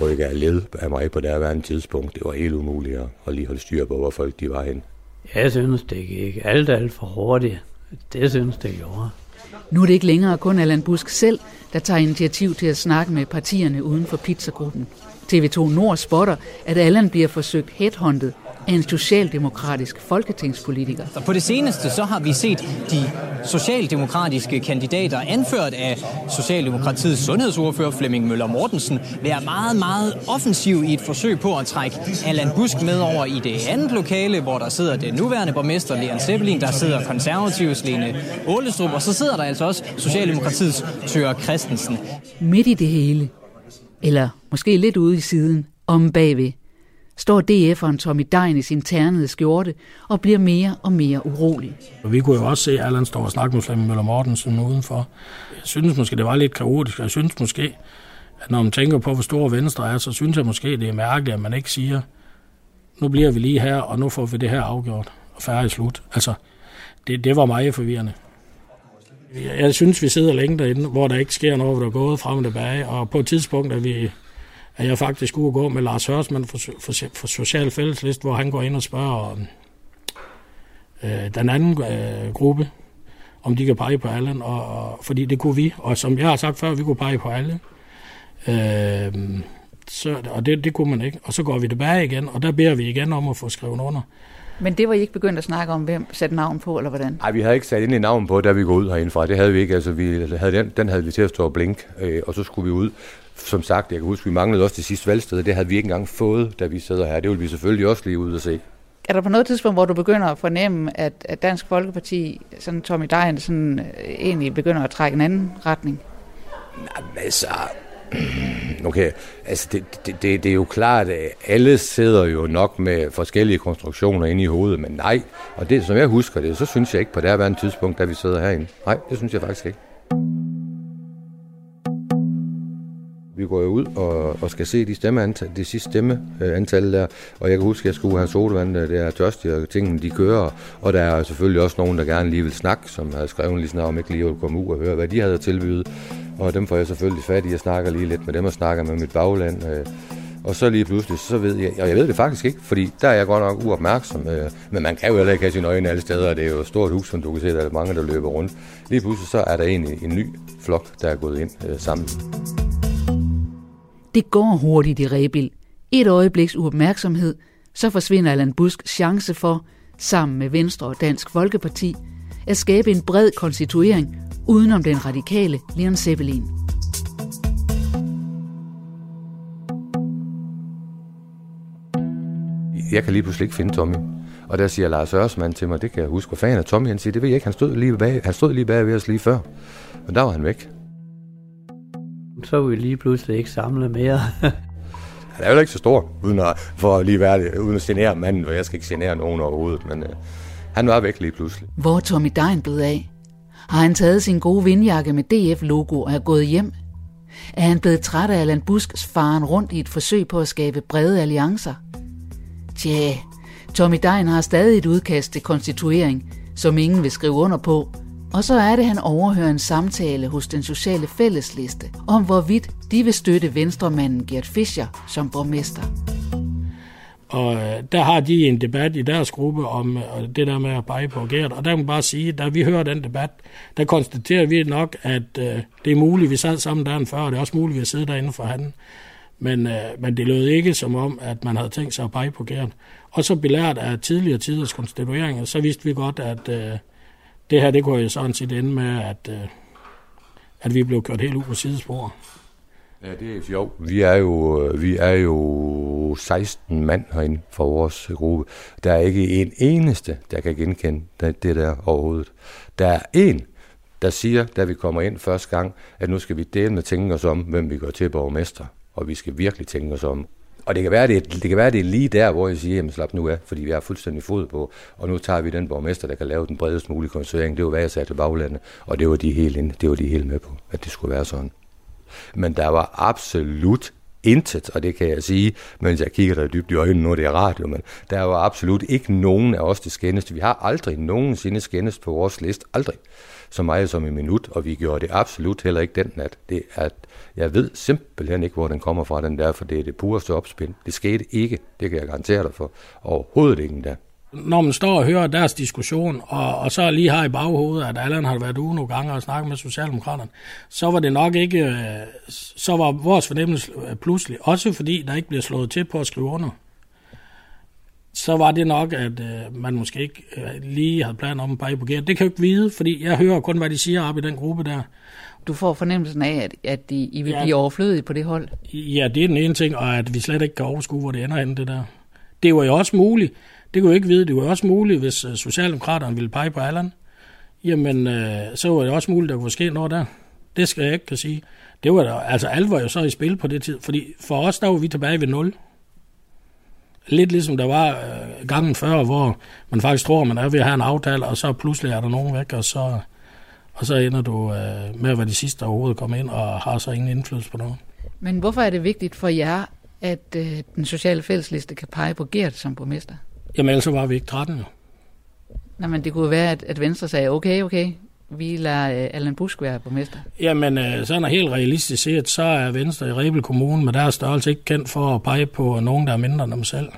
rykket af led af mig på derværende tidspunkt. Det var helt umuligt at, at lige holde styr på, hvor folk de var henne. Jeg synes, det gik alt, alt for hurtigt. Det synes det gjorde. Nu er det ikke længere kun Allan Busk selv, der tager initiativ til at snakke med partierne uden for pizzagruppen. TV2 Nord spotter, at Allan bliver forsøgt headhunted af en socialdemokratisk folketingspolitiker. På det seneste så har vi set de socialdemokratiske kandidater, anført af Socialdemokratiets sundhedsordfører Flemming Møller Mortensen, være meget, meget offensiv i et forsøg på at trække Allan Busk med over i det andet lokale, hvor der sidder den nuværende borgmester Leon Seppelin, der sidder konservativs Lene Ålestrup, og så sidder der altså også Socialdemokratiets Tør Christensen. Midt i det hele, eller måske lidt ude i siden, om bagved, står DF'eren Tommy Dein i sin ternede skjorte og bliver mere og mere urolig. Og vi kunne jo også se, at Allan står og snakker med Flemming Møller Mortensen udenfor. Jeg synes måske, det var lidt kaotisk. Jeg synes måske, at når man tænker på, hvor store Venstre er, så synes jeg måske, det er mærkeligt, at man ikke siger, nu bliver vi lige her, og nu får vi det her afgjort, og færdig slut. Altså, det, det var meget forvirrende. Jeg synes, vi sidder længe derinde, hvor der ikke sker noget, hvor der er gået frem og tilbage, og på et tidspunkt er vi er jeg faktisk ude at gå med Lars Hørsmann for, for, for Social Fælleslist, hvor han går ind og spørger øh, den anden øh, gruppe, om de kan pege på alle, og, og, fordi det kunne vi, og som jeg har sagt før, vi kunne pege på alle. Øh, så, og det, det kunne man ikke. Og så går vi tilbage igen, og der beder vi igen om at få skrevet under. Men det var I ikke begyndt at snakke om, hvem satte navn på, eller hvordan? Nej, vi havde ikke sat ind i navn på, da vi går ud herindefra. Det havde vi ikke. Altså, vi havde den, den havde vi til at stå og blink, øh, og så skulle vi ud. Som sagt, jeg kan huske, vi manglede også det sidste valgsted. Det havde vi ikke engang fået, da vi sidder her. Det ville vi selvfølgelig også lige ud og se. Er der på noget tidspunkt, hvor du begynder at fornemme, at, at Dansk Folkeparti, sådan Tommy Dejen, sådan, øh, egentlig begynder at trække en anden retning? Nej, altså, <clears throat> Okay, altså det, det, det, det er jo klart, at alle sidder jo nok med forskellige konstruktioner inde i hovedet, men nej, og det som jeg husker det, så synes jeg ikke på det her tidspunkt, da vi sidder herinde. Nej, det synes jeg faktisk ikke. Vi går jo ud og, og skal se de stemmeantal, de sidste stemmeantal der, og jeg kan huske, at jeg skulle have sodavand, øh, det er tørstig, og tingene de kører, og der er selvfølgelig også nogen, der gerne lige vil snakke, som har skrevet lige sådan om ikke lige vil komme ud og høre, hvad de havde tilbydet, og dem får jeg selvfølgelig fat i, jeg snakker lige lidt med dem og snakker med mit bagland, øh, og så lige pludselig, så ved jeg, og jeg ved det faktisk ikke, fordi der er jeg godt nok uopmærksom, øh, men man kan jo heller ikke have sine øjne alle steder, og det er jo et stort hus, som du kan se, der er mange, der løber rundt. Lige pludselig så er der egentlig en ny flok, der er gået ind øh, sammen. Det går hurtigt i Rebil. Et øjebliks uopmærksomhed, så forsvinder Allan Busk chance for, sammen med Venstre og Dansk Folkeparti, at skabe en bred konstituering udenom den radikale Leon Zeppelin. Jeg kan lige pludselig ikke finde Tommy. Og der siger Lars Ørsmann til mig, det kan jeg huske. hvor fanden er Tommy? Han siger, det ved jeg ikke. Han stod lige bag, han stod lige bag ved os lige før. Men der var han væk så er vi lige pludselig ikke samlet mere. han er jo ikke så stor, uden at, for at lige være uden at genere manden, og jeg skal ikke genere nogen overhovedet, men uh, han var væk lige pludselig. Hvor er Tommy Dein blevet af? Har han taget sin gode vindjakke med DF-logo og er gået hjem? Er han blevet træt af Allan Busks faren rundt i et forsøg på at skabe brede alliancer? Tja, Tommy Dein har stadig et udkast til konstituering, som ingen vil skrive under på, og så er det, han overhører en samtale hos den sociale fællesliste om, hvorvidt de vil støtte venstremanden Gert Fischer som borgmester. Og øh, der har de en debat i deres gruppe om øh, det der med at pege på Gert. Og der kan man bare sige, da vi hører den debat, der konstaterer vi nok, at øh, det er muligt, vi sad sammen der før, og det er også muligt, at vi sidde derinde for handen. Men, øh, men det lød ikke som om, at man havde tænkt sig at pege på Gert. Og så belært af tidligere tiders konstitueringer, så vidste vi godt, at det her, det kunne jo sådan set ende med, at, øh, at vi blev kørt helt ud på sidespor. Ja, det er sjovt. Vi er jo, øh, vi er jo 16 mand herinde for vores gruppe. Der er ikke en eneste, der kan genkende det, det der overhovedet. Der er en, der siger, da vi kommer ind første gang, at nu skal vi dele med tænke os om, hvem vi går til borgmester. Og vi skal virkelig tænke os om, og det kan, være, det, det kan være, det er lige der, hvor jeg siger, jamen slap nu af, fordi vi har fuldstændig fod på, og nu tager vi den borgmester, der kan lave den bredest mulige konsolidering. Det var, hvad jeg sagde til baglandet, og det var de helt, inde, det var de helt med på, at det skulle være sådan. Men der var absolut intet, og det kan jeg sige, mens jeg kigger dig dybt i øjnene, nu det er radio, men der var absolut ikke nogen af os, der skændest. Vi har aldrig nogensinde skændest på vores liste. Aldrig så meget som en minut, og vi gjorde det absolut heller ikke den nat. Det er, jeg ved simpelthen ikke, hvor den kommer fra, den der, for det er det pureste opspind. Det skete ikke, det kan jeg garantere dig for. Overhovedet ikke endda. Når man står og hører deres diskussion, og, og så lige har i baghovedet, at Allan har været ude nogle gange og snakket med Socialdemokraterne, så var det nok ikke, øh, så var vores fornemmelse pludselig, også fordi der ikke bliver slået til på at skrive under, så var det nok, at øh, man måske ikke øh, lige havde planer om at pege på Det kan jeg ikke vide, fordi jeg hører kun, hvad de siger op i den gruppe der. Du får fornemmelsen af, at, at de, I vil ja, blive overflødige på det hold? Ja, det er den ene ting, og at vi slet ikke kan overskue, hvor det ender hen, det der. Det var jo også muligt, det kunne jeg ikke vide, det var også muligt, hvis øh, Socialdemokraterne ville pege på Allan. Jamen, øh, så var det også muligt, at der kunne ske noget der. Det skal jeg ikke kan sige. Det var der, altså alt var jo så i spil på det tid, fordi for os, der var vi tilbage ved 0. Lidt ligesom der var øh, gangen før, hvor man faktisk tror, man er ved at have en aftale, og så pludselig er der nogen væk, og så, og så ender du øh, med at være de sidste, der overhovedet kommer ind, og har så ingen indflydelse på noget. Men hvorfor er det vigtigt for jer, at øh, den sociale fællesliste kan pege på Gert som borgmester? Jamen ellers var vi ikke 13 jo. Nej, men det kunne være, at, at Venstre sagde, okay, okay, vi lader øh, Allan Busk være borgmester. Jamen, øh, sådan er helt realistisk set, så er Venstre i Rebel Kommune med deres størrelse ikke kendt for at pege på nogen, der er mindre end dem selv.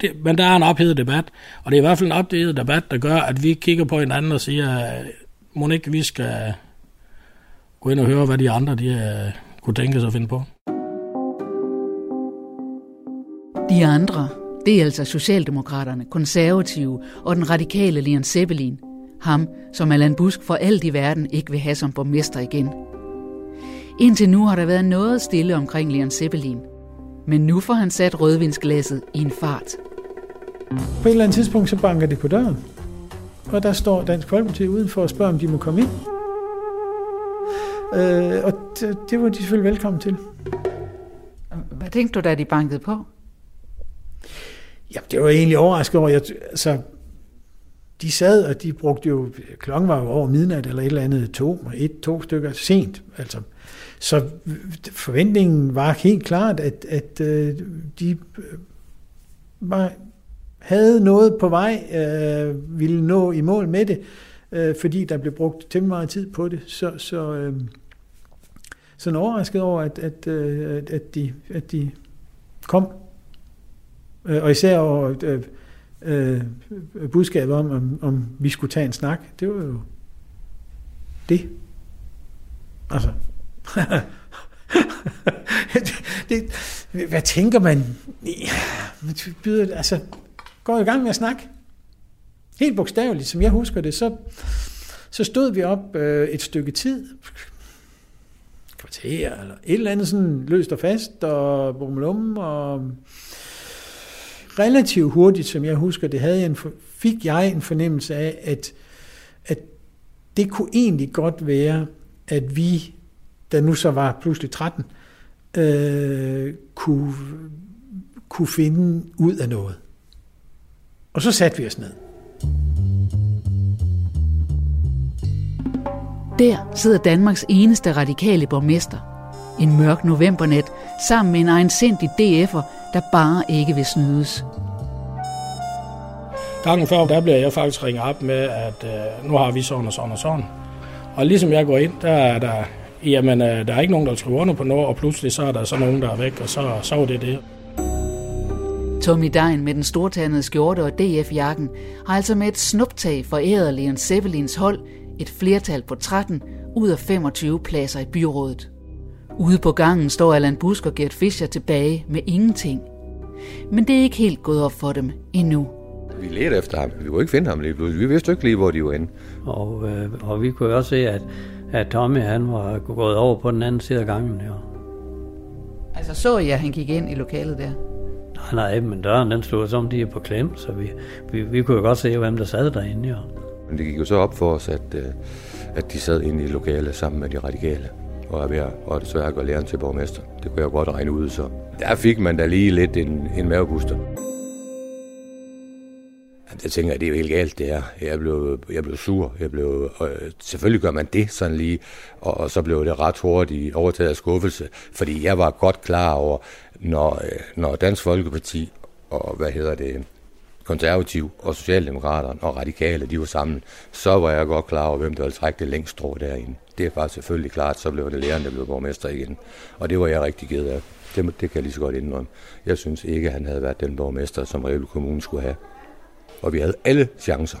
Det, men der er en ophedet debat, og det er i hvert fald en ophedet debat, der gør, at vi kigger på hinanden og siger, må ikke vi skal gå ind og høre, hvad de andre de, uh, kunne tænke sig at finde på. De andre, det er altså Socialdemokraterne, konservative og den radikale Leon Seppelin. Ham, som Allan Busk for alt i verden ikke vil have som borgmester igen. Indtil nu har der været noget stille omkring Leon Seppelin. Men nu får han sat rødvinsglasset i en fart. På et eller andet tidspunkt, så banker det på døren. Og der står Dansk Folkeparti udenfor og spørger, om de må komme ind. Øh, og det, det var de selvfølgelig velkommen til. Hvad tænkte du, da de bankede på? Ja, det var jeg egentlig overrasket over. Jeg, altså, de sad, og de brugte jo, klokken var jo over midnat, eller et eller andet to, et, to stykker sent. Altså, så forventningen var helt klart, at, at øh, de øh, var, havde noget på vej, øh, ville nå i mål med det, øh, fordi der blev brugt temmelig meget tid på det. Så, så øh, sådan overrasket over, at, at, øh, at, de, at de kom. Øh, og især over øh, øh, budskabet om, om, om vi skulle tage en snak. Det var jo det. Altså. det, <laughs> det, hvad tænker man? Man byder, altså, går i gang med at snakke. Helt bogstaveligt, som jeg husker det, så, så stod vi op øh, et stykke tid, kvarter, eller et eller andet sådan løst og fast, og bummelum, og relativt hurtigt, som jeg husker det, havde jeg en, fik jeg en fornemmelse af, at, at det kunne egentlig godt være, at vi, der nu så var pludselig 13, øh, kunne, kunne finde ud af noget. Og så satte vi os ned. Der sidder Danmarks eneste radikale borgmester. En mørk novembernat sammen med en egensindig DF'er, der bare ikke vil snydes. Gangen før, der bliver jeg faktisk ringet op med, at øh, nu har vi sådan og sådan og sådan. Og ligesom jeg går ind, der er der, jamen, øh, der er ikke nogen, der skriver under på noget, og pludselig så er der så nogen, der er væk, og så, så er det det. Tommy Dein med den stortandede skjorte og DF-jakken har altså med et snuptag foræret Leon Sevelins hold et flertal på 13 ud af 25 pladser i byrådet. Ude på gangen står Allan Busk og Gert Fischer tilbage med ingenting. Men det er ikke helt gået op for dem endnu. Vi ledte efter ham. Vi kunne ikke finde ham lige pludselig. Vi vidste ikke lige, hvor de var inde. Og, øh, og vi kunne også se, at, at Tommy han var gået over på den anden side af gangen. Ja. Altså så jeg, at han gik ind i lokalet der? Nej, nej, men døren den stod som de er på klem, så vi, vi, vi kunne jo godt se, hvem der sad derinde. Ja. Men det gik jo så op for os, at, øh, at de sad inde i lokalet sammen med de radikale og er ved at, desværre gøre læreren til borgmester. Det kunne jeg godt regne ud, så der fik man da lige lidt en, en mavebuster. Jeg tænker, at det er jo helt galt, det her. Jeg blev, jeg blev sur. Jeg blev, og øh, selvfølgelig gør man det sådan lige, og, og så blev det ret hurtigt overtaget af skuffelse, fordi jeg var godt klar over, når, øh, når Dansk Folkeparti og hvad hedder det, konservativ og socialdemokraterne og radikale, de var sammen, så var jeg godt klar over, hvem der ville trække det længst strå derinde. Det er faktisk selvfølgelig klart, så blev det læreren, der blev borgmester igen. Og det var jeg rigtig ked af. Det, det kan jeg lige så godt indrømme. Jeg synes ikke, at han havde været den borgmester, som Rebel Kommune skulle have. Og vi havde alle chancer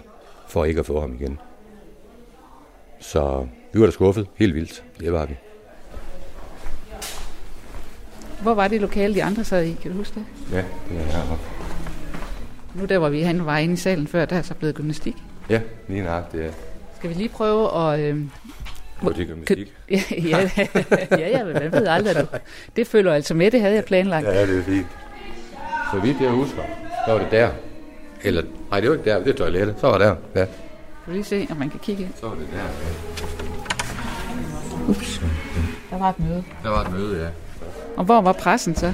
for ikke at få ham igen. Så vi var da skuffet. Helt vildt. Det var vi. Hvor var det lokale, de andre sad i? Kan du huske det? Ja, det er heroppe. Nu der, hvor vi han var inde i salen før, der er så blevet gymnastik. Ja, lige nok, det er. Skal vi lige prøve at... Øh, Prøv til gymnastik. <laughs> ja, ja, ja, ja, man ved aldrig, du... Det følger altså med, det havde jeg planlagt. Ja, det er fint. Så vidt jeg husker, så var det der. Eller, nej, det var ikke der, det er toilettet. Så var det der, ja. Kan du lige se, om man kan kigge? Så var det der. Ups. Der var et møde. Der var et møde, ja. Og hvor var pressen så?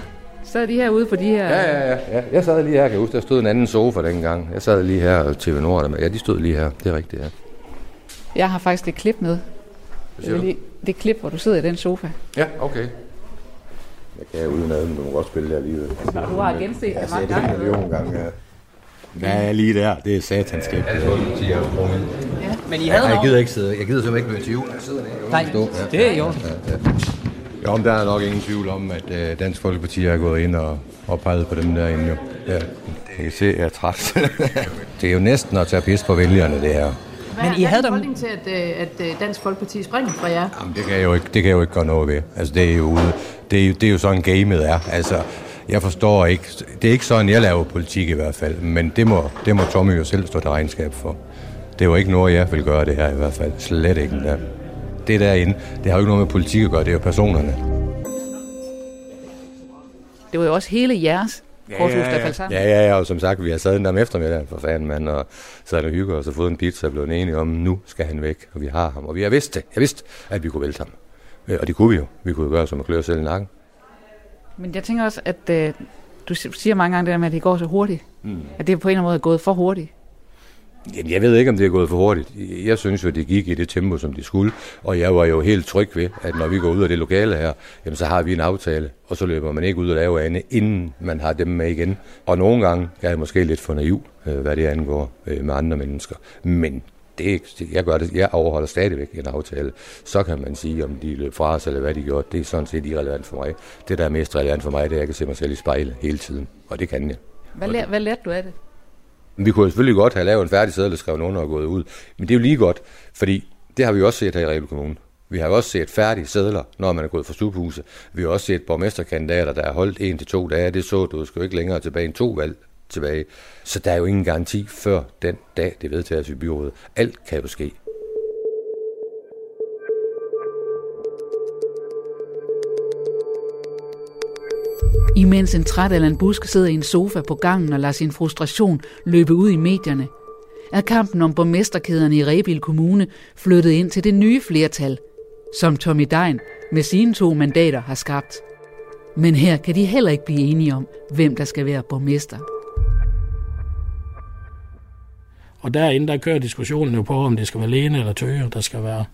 Sad de herude på de her... Ja, ja, ja. ja. Jeg sad lige her, kan jeg huske. Der stod en anden sofa dengang. Jeg sad lige her og TV Nord. Ja, de stod lige her. Det er rigtigt, ja. Jeg har faktisk det klip med. Hvad siger du? Lige, det klip, hvor du sidder i den sofa. Ja, okay. Jeg kan uden ad, men du må godt spille det alligevel. Nå, du har genset det Jeg mange har set det gange. en million gange, ja. Ja, lige der. Det er satans skægt. Ja, jeg Ja, men I Ja, havde jeg nok... gider ikke sidde. Jeg gider simpelthen ikke være i tvivl. Jeg sidder nede. Nej, det er orden. Ja, ja. Jo, men der er nok ingen tvivl om, at øh, Dansk Folkeparti er gået ind og, og peget på dem derinde. Jo. Ja. Jeg kan se, jeg er træt. <laughs> det er jo næsten at tage pis på vælgerne, det her. Men I havde holdning til, at, øh, at øh, Dansk Folkeparti springer fra jer? Jamen, det kan jeg jo ikke, det kan jeg jo ikke gøre noget ved. Altså, det er jo, ude- det er jo, det er jo sådan gamet er. Altså, jeg forstår ikke, det er ikke sådan, jeg laver politik i hvert fald, men det må, det må Tommy jo selv stå til regnskab for. Det er jo ikke noget, jeg vil gøre det her i hvert fald. Slet ikke der. Det derinde, det har jo ikke noget med politik at gøre, det er jo personerne. Det var jo også hele jeres korthus, der faldt sammen. Ja, ja, ja, og som sagt, vi har sad den der om eftermiddagen for fanden, mand, og sad og hygget os og fået en pizza og blevet enige om, nu skal han væk, og vi har ham. Og vi har vidst det. Jeg vidste, at vi kunne vælte ham. Øh, Og det kunne vi jo. Vi kunne jo gøre som at klø os selv i nakken. Men jeg tænker også, at øh, du siger mange gange det der med, at det går så hurtigt. Mm. At det på en eller anden måde er gået for hurtigt. Jamen, jeg ved ikke, om det er gået for hurtigt. Jeg synes jo, det gik i det tempo, som det skulle. Og jeg var jo helt tryg ved, at når vi går ud af det lokale her, jamen, så har vi en aftale. Og så løber man ikke ud og laver andet, inden man har dem med igen. Og nogle gange er jeg måske lidt for naiv, øh, hvad det angår øh, med andre mennesker. Men det det- jeg, gør det, jeg overholder stadigvæk en aftale. Så kan man sige, om de løb fra os, eller hvad de gjorde. Det er sådan set irrelevant for mig. Det, der er mest relevant for mig, det er, at jeg kan se mig selv i spejlet hele tiden. Og det kan jeg. Hvad, lær, hvad lærte du af det? Vi kunne selvfølgelig godt have lavet en færdig sædel og skrevet under og gået ud. Men det er jo lige godt, fordi det har vi også set her i Rebel Kommune. Vi har også set færdige sædler, når man er gået fra stuehuset. Vi har også set borgmesterkandidater, der har holdt en til to dage. Det så du skal jo ikke længere tilbage end to valg tilbage. Så der er jo ingen garanti før den dag, det vedtages i byrådet. Alt kan jo ske. Imens en træt Allan Busk sidder i en sofa på gangen og lader sin frustration løbe ud i medierne, er kampen om borgmesterkæderne i Rebil Kommune flyttet ind til det nye flertal, som Tommy Dein med sine to mandater har skabt. Men her kan de heller ikke blive enige om, hvem der skal være borgmester. Og derinde, der kører diskussionen jo på, om det skal være Lene eller Tøger, der skal være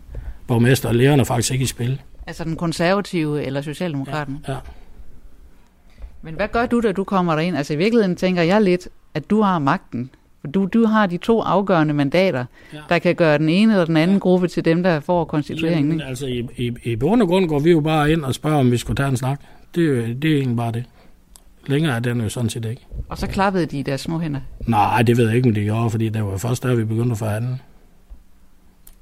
borgmester. Og lærerne er faktisk ikke i spil. Altså den konservative eller socialdemokraten. Ja. Men hvad gør du, da du kommer derind? Altså i virkeligheden tænker jeg lidt, at du har magten. For du, du har de to afgørende mandater, ja. der kan gøre den ene eller den anden ja. gruppe til dem, der får konstitueringen. Jamen, altså, i, i, i bund og grund går vi jo bare ind og spørger, om vi skulle tage en snak. Det, det er egentlig bare det. Længere er den jo sådan set ikke. Og så klappede de i deres små hænder. Nej, det ved jeg ikke, om det gjorde, fordi det var først der, vi begyndte at forhandle.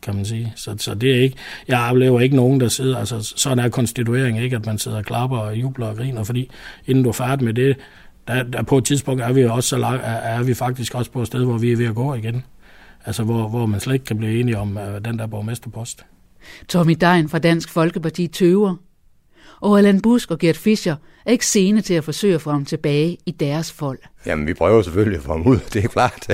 Kan man sige. Så, så det er ikke, jeg oplever ikke nogen, der sidder, altså sådan er konstituering ikke, at man sidder og klapper og jubler og griner, fordi inden du er færdig med det, der, der på et tidspunkt er vi også så lang, er, er vi faktisk også på et sted, hvor vi er ved at gå igen. Altså hvor, hvor man slet ikke kan blive enige om uh, den der borgmesterpost. Tommy Dein fra Dansk Folkeparti tøver. Og Allan Busk og Gert Fischer er ikke sene til at forsøge at få ham tilbage i deres fold. Jamen, vi prøver selvfølgelig at få ham ud, <laughs> det er klart.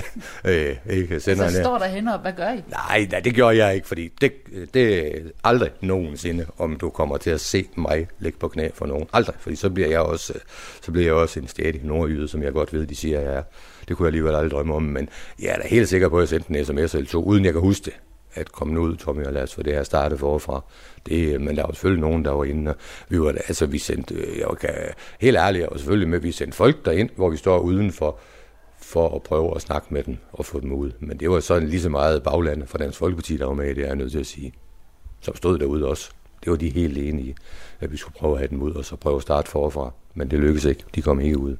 øh, ikke sender Så en- står der hen og hvad gør I? Nej, nej, det gjorde jeg ikke, fordi det, det er aldrig nogensinde, om du kommer til at se mig ligge på knæ for nogen. Aldrig, fordi så bliver jeg også, øh, så bliver jeg også en stedig nordjyde, som jeg godt ved, de siger, jeg er. Det kunne jeg alligevel aldrig drømme om, men jeg er da helt sikker på, at jeg sendte en sms eller to, uden jeg kan huske det at komme nu ud, Tommy, og lad os få det her startet forfra. Det, øh, men der var selvfølgelig nogen, der var inde, og vi var, altså vi sendte, øh, jeg kan, helt ærligt, jeg var selvfølgelig med, vi sendte folk derind, hvor vi står udenfor, for at prøve at snakke med dem og få dem ud. Men det var sådan lige så meget baglandet fra Dansk Folkeparti, der var med i det, er jeg nødt til at sige. Som stod derude også. Det var de helt enige i, at vi skulle prøve at have dem ud, og så prøve at starte forfra. Men det lykkedes ikke. De kom ikke ud.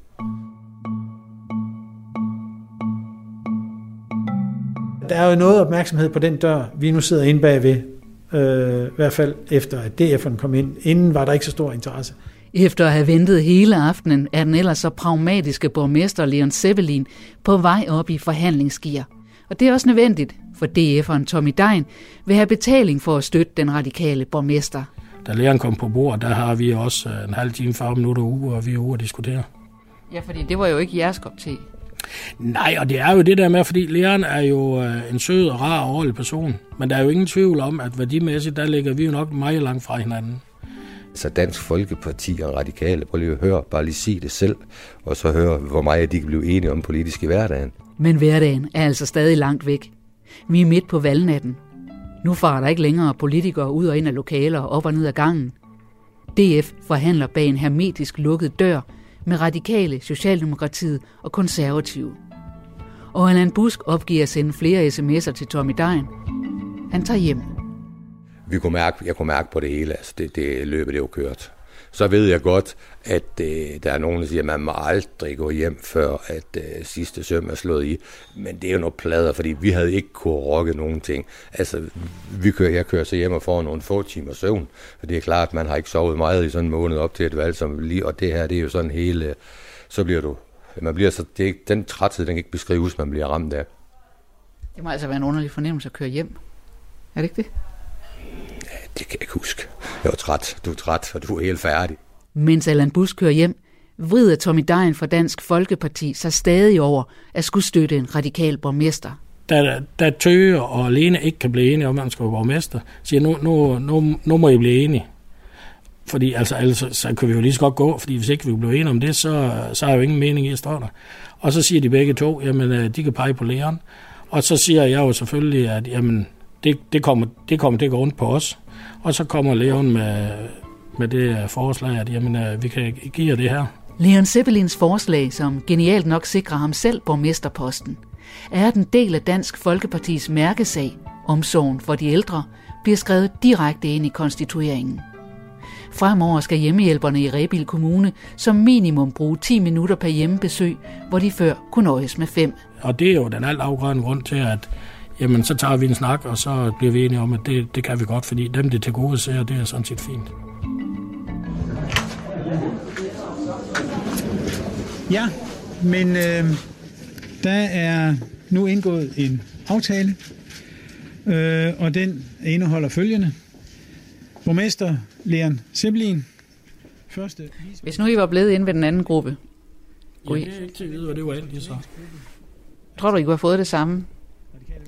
Der er jo noget opmærksomhed på den dør, vi nu sidder inde bagved. Øh, I hvert fald efter, at DF'eren kom ind. Inden var der ikke så stor interesse. Efter at have ventet hele aftenen, er den ellers så pragmatiske borgmester Leon Sevelin på vej op i forhandlingsgear. Og det er også nødvendigt, for DF'eren Tommy Dein vil have betaling for at støtte den radikale borgmester. Da læreren kom på bord, der har vi også en halv time, 40 minutter uge, og vi er ude at diskutere. Ja, fordi det var jo ikke jeres kop te. Nej, og det er jo det der med, fordi læreren er jo øh, en sød og rar og ordentlig person. Men der er jo ingen tvivl om, at værdimæssigt, der ligger vi jo nok meget langt fra hinanden. Så Dansk Folkeparti og Radikale, prøv lige at høre, bare lige sige det selv, og så høre, hvor meget de kan blive enige om politisk i hverdagen. Men hverdagen er altså stadig langt væk. Vi er midt på valgnatten. Nu farer der ikke længere politikere ud og ind af lokaler og op og ned ad gangen. DF forhandler bag en hermetisk lukket dør med radikale, Socialdemokratiet og konservative. Og Allan Busk opgiver at sende flere sms'er til Tommy Dein. Han tager hjem. Vi kunne mærke, jeg kunne mærke på det hele, altså det, det løbet det var jo kørt. Så ved jeg godt, at øh, der er nogen, der siger, at man må aldrig gå hjem, før at øh, sidste søm er slået i. Men det er jo noget plader, fordi vi havde ikke kunne rokke nogen ting. Altså, vi kører, jeg kører så hjem og får nogle få timer søvn. og det er klart, at man har ikke sovet meget i sådan en måned op til et valg, som lige, og det her, det er jo sådan hele, så bliver du, man bliver så, det er, ikke- den træthed, den kan ikke beskrives, man bliver ramt af. Det må altså være en underlig fornemmelse at køre hjem. Er det ikke det? Det kan jeg ikke huske. Jeg var træt, du er træt, og du er helt færdig. Mens Allan Busk kører hjem, vrider Tommy Dein fra Dansk Folkeparti sig stadig over at skulle støtte en radikal borgmester. Da, da Tøge og Lene ikke kan blive enige om, at man skal være borgmester, siger nu, nu, nu, nu må I blive enige. Fordi altså, altså, så kan vi jo lige så godt gå, fordi hvis ikke vi bliver enige om det, så, så er jo ingen mening i at stå der. Og så siger de begge to, jamen øh, de kan pege på læreren. Og så siger jeg jo selvfølgelig, at jamen, det, det, kommer, det kommer til at gå rundt på os. Og så kommer læreren med, med det forslag, at jamen, øh, vi kan give jer det her. Leon Seppelins forslag, som genialt nok sikrer ham selv borgmesterposten, er at en del af Dansk Folkepartis mærkesag, omsorgen for de ældre, bliver skrevet direkte ind i konstitueringen. Fremover skal hjemmehjælperne i Rebil Kommune som minimum bruge 10 minutter per hjemmebesøg, hvor de før kunne nøjes med 5. Og det er jo den alt afgørende grund til, at jamen, så tager vi en snak, og så bliver vi enige om, at det, det kan vi godt, fordi dem, det til gode ser, det er sådan set fint. Ja, men øh, der er nu indgået en aftale, øh, og den indeholder følgende. Borgmester Leon Semlin, første Hvis nu I var blevet inde ved den anden gruppe, Ja, det er ikke til at vide, hvad det var egentlig så. tror du, I kunne have fået det samme?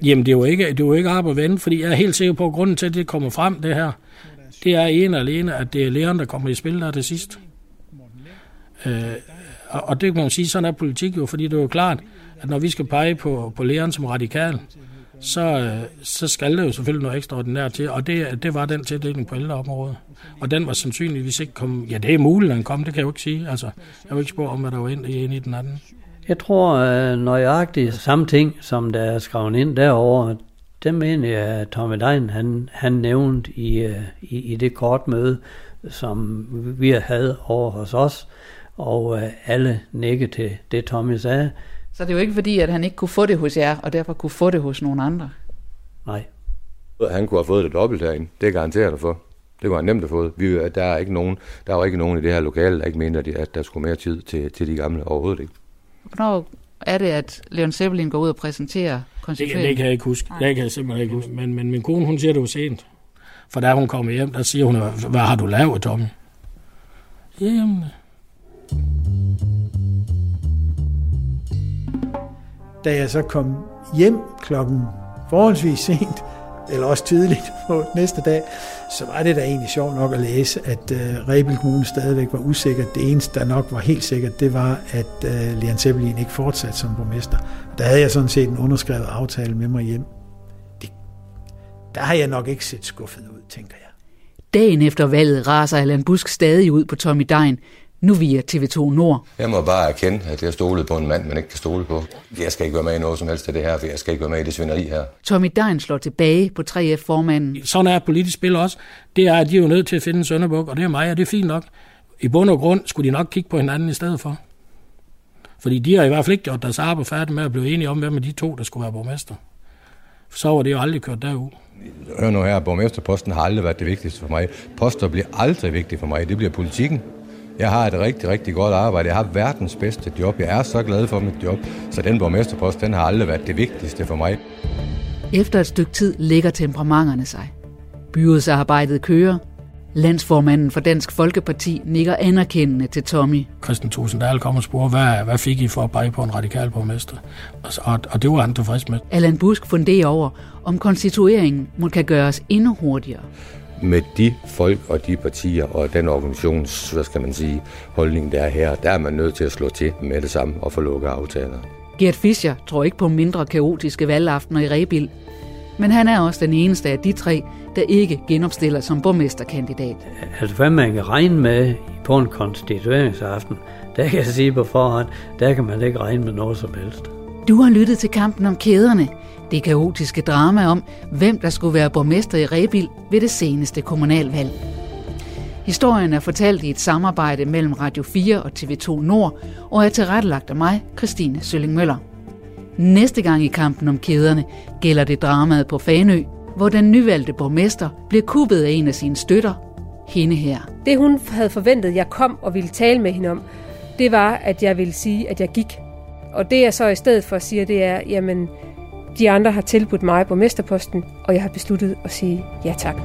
Jamen, det er jo ikke, det er jo ikke op at vende, fordi jeg er helt sikker på, at grunden til, at det kommer frem, det her, det er en og alene, at det er læreren, der kommer i spil der til sidst. Øh, og, det kan man sige, sådan er politik jo, fordi det er jo klart, at når vi skal pege på, på læreren som radikal, så, øh, så skal der jo selvfølgelig noget ekstraordinært til, og det, det var den tildeling på ældreområdet. Og den var sandsynligvis ikke kom, ja det er muligt, at den kom, det kan jeg jo ikke sige. Altså, jeg vil ikke spørge om, hvad der var ind i, i den anden. Jeg tror øh, nøjagtigt samme ting, som der er skrevet ind derovre, det mener jeg, at Tommy Dein, han, han nævnte i, øh, i, i det kort møde, som vi havde over hos os, og øh, alle nikkede til det, Tommy sagde. Så det er jo ikke fordi, at han ikke kunne få det hos jer, og derfor kunne få det hos nogle andre. Nej. Han kunne have fået det dobbelt herinde. Det garanterer jeg for. Det var han nemt at få. Vi, der, er ikke nogen, der var ikke nogen i det her lokale, der ikke mente, at der skulle mere tid til, til de gamle overhovedet ikke. Hvornår er det, at Leon Seppelin går ud og præsenterer Det, konsekvensen? det kan jeg ikke huske. Det kan jeg simpelthen ikke huske. Men, men min kone, hun siger det jo sent. For da hun kommer hjem, der siger hun, hvad har du lavet, Tommy? Jamen, Da jeg så kom hjem klokken forholdsvis sent, eller også tidligt <laughs> på næste dag, så var det da egentlig sjovt nok at læse, at øh, Rebel Kommune stadigvæk var usikker. Det eneste, der nok var helt sikkert, det var, at øh, Leon Zeppelin ikke fortsatte som borgmester. Der havde jeg sådan set en underskrevet aftale med mig hjem. Det, der har jeg nok ikke set skuffet ud, tænker jeg. Dagen efter valget raser Allan Busk stadig ud på Tommy Dein, nu via TV2 Nord. Jeg må bare erkende, at jeg stolede på en mand, man ikke kan stole på. Jeg skal ikke være med i noget som helst af det her, for jeg skal ikke være med i det svineri her. Tommy Dein slår tilbage på 3F-formanden. sådan er politisk spil også. Det er, at de er jo nødt til at finde en sønderbuk, og det er mig, og det er fint nok. I bund og grund skulle de nok kigge på hinanden i stedet for. Fordi de har i hvert fald ikke gjort deres arbejde færdigt med at blive enige om, hvem af de to, der skulle være borgmester. Så var det jo aldrig kørt derud. Hør nu her, borgmesterposten har aldrig været det vigtigste for mig. Poster bliver aldrig vigtigt for mig. Det bliver politikken. Jeg har et rigtig, rigtig godt arbejde. Jeg har verdens bedste job. Jeg er så glad for mit job. Så den borgmesterpost, den har aldrig været det vigtigste for mig. Efter et stykke tid lægger temperamenterne sig. Byrådsarbejdet kører. Landsformanden for Dansk Folkeparti nikker anerkendende til Tommy. Christian Tusindahl kom og spurgte, hvad, hvad fik I for at pege på en radikal borgmester? Og, og, og det var han tilfreds med. Allan Busk funderer over, om konstitueringen må kan gøres endnu hurtigere. Med de folk og de partier og den organisations, hvad skal man sige, holdning, der er her, der er man nødt til at slå til med det samme og få lukket aftaler. Gert Fischer tror ikke på mindre kaotiske valgaftener i Rebil, men han er også den eneste af de tre, der ikke genopstiller som borgmesterkandidat. Altså hvad man kan regne med på en konstitueringsaften, der kan jeg sige på forhånd, der kan man ikke regne med noget som helst. Du har lyttet til kampen om kæderne. Det kaotiske drama om, hvem der skulle være borgmester i Rebil ved det seneste kommunalvalg. Historien er fortalt i et samarbejde mellem Radio 4 og TV2 Nord, og er tilrettelagt af mig, Christine Sølling Møller. Næste gang i kampen om kæderne gælder det dramaet på Fanø, hvor den nyvalgte borgmester bliver kuppet af en af sine støtter, hende her. Det hun havde forventet, jeg kom og ville tale med hende om, det var, at jeg ville sige, at jeg gik. Og det jeg så i stedet for siger, det er, jamen, de andre har tilbudt mig borgmesterposten, og jeg har besluttet at sige ja tak.